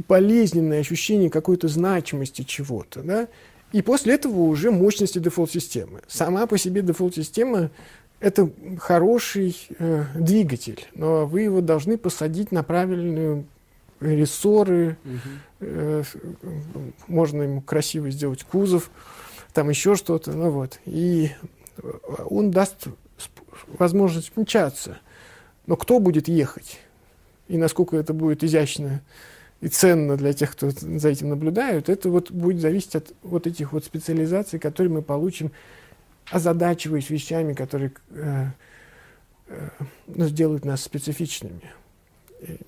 болезненное ощущение какой-то значимости чего-то, да, и после этого уже мощности дефолт-системы. Сама по себе дефолт-система – это хороший э, двигатель, но вы его должны посадить на правильные рессоры, угу. э, можно ему красиво сделать кузов, там еще что-то, ну вот. И он даст возможность мчаться. Но кто будет ехать? И насколько это будет изящно и ценно для тех, кто за этим наблюдают, это вот будет зависеть от вот этих вот специализаций, которые мы получим, озадачиваясь вещами, которые э, э, сделают нас специфичными.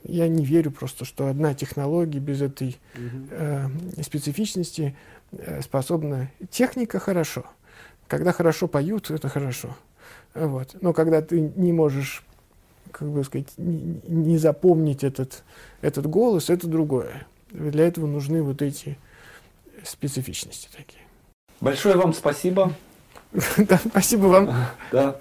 Я не верю просто, что одна технология без этой э, специфичности э, способна... Техника хорошо. Когда хорошо поют, это хорошо. Вот. Но когда ты не можешь как бы сказать, не, запомнить этот, этот голос, это другое. Для этого нужны вот эти специфичности такие. Большое вам спасибо. *laughs* Да, спасибо вам. Да.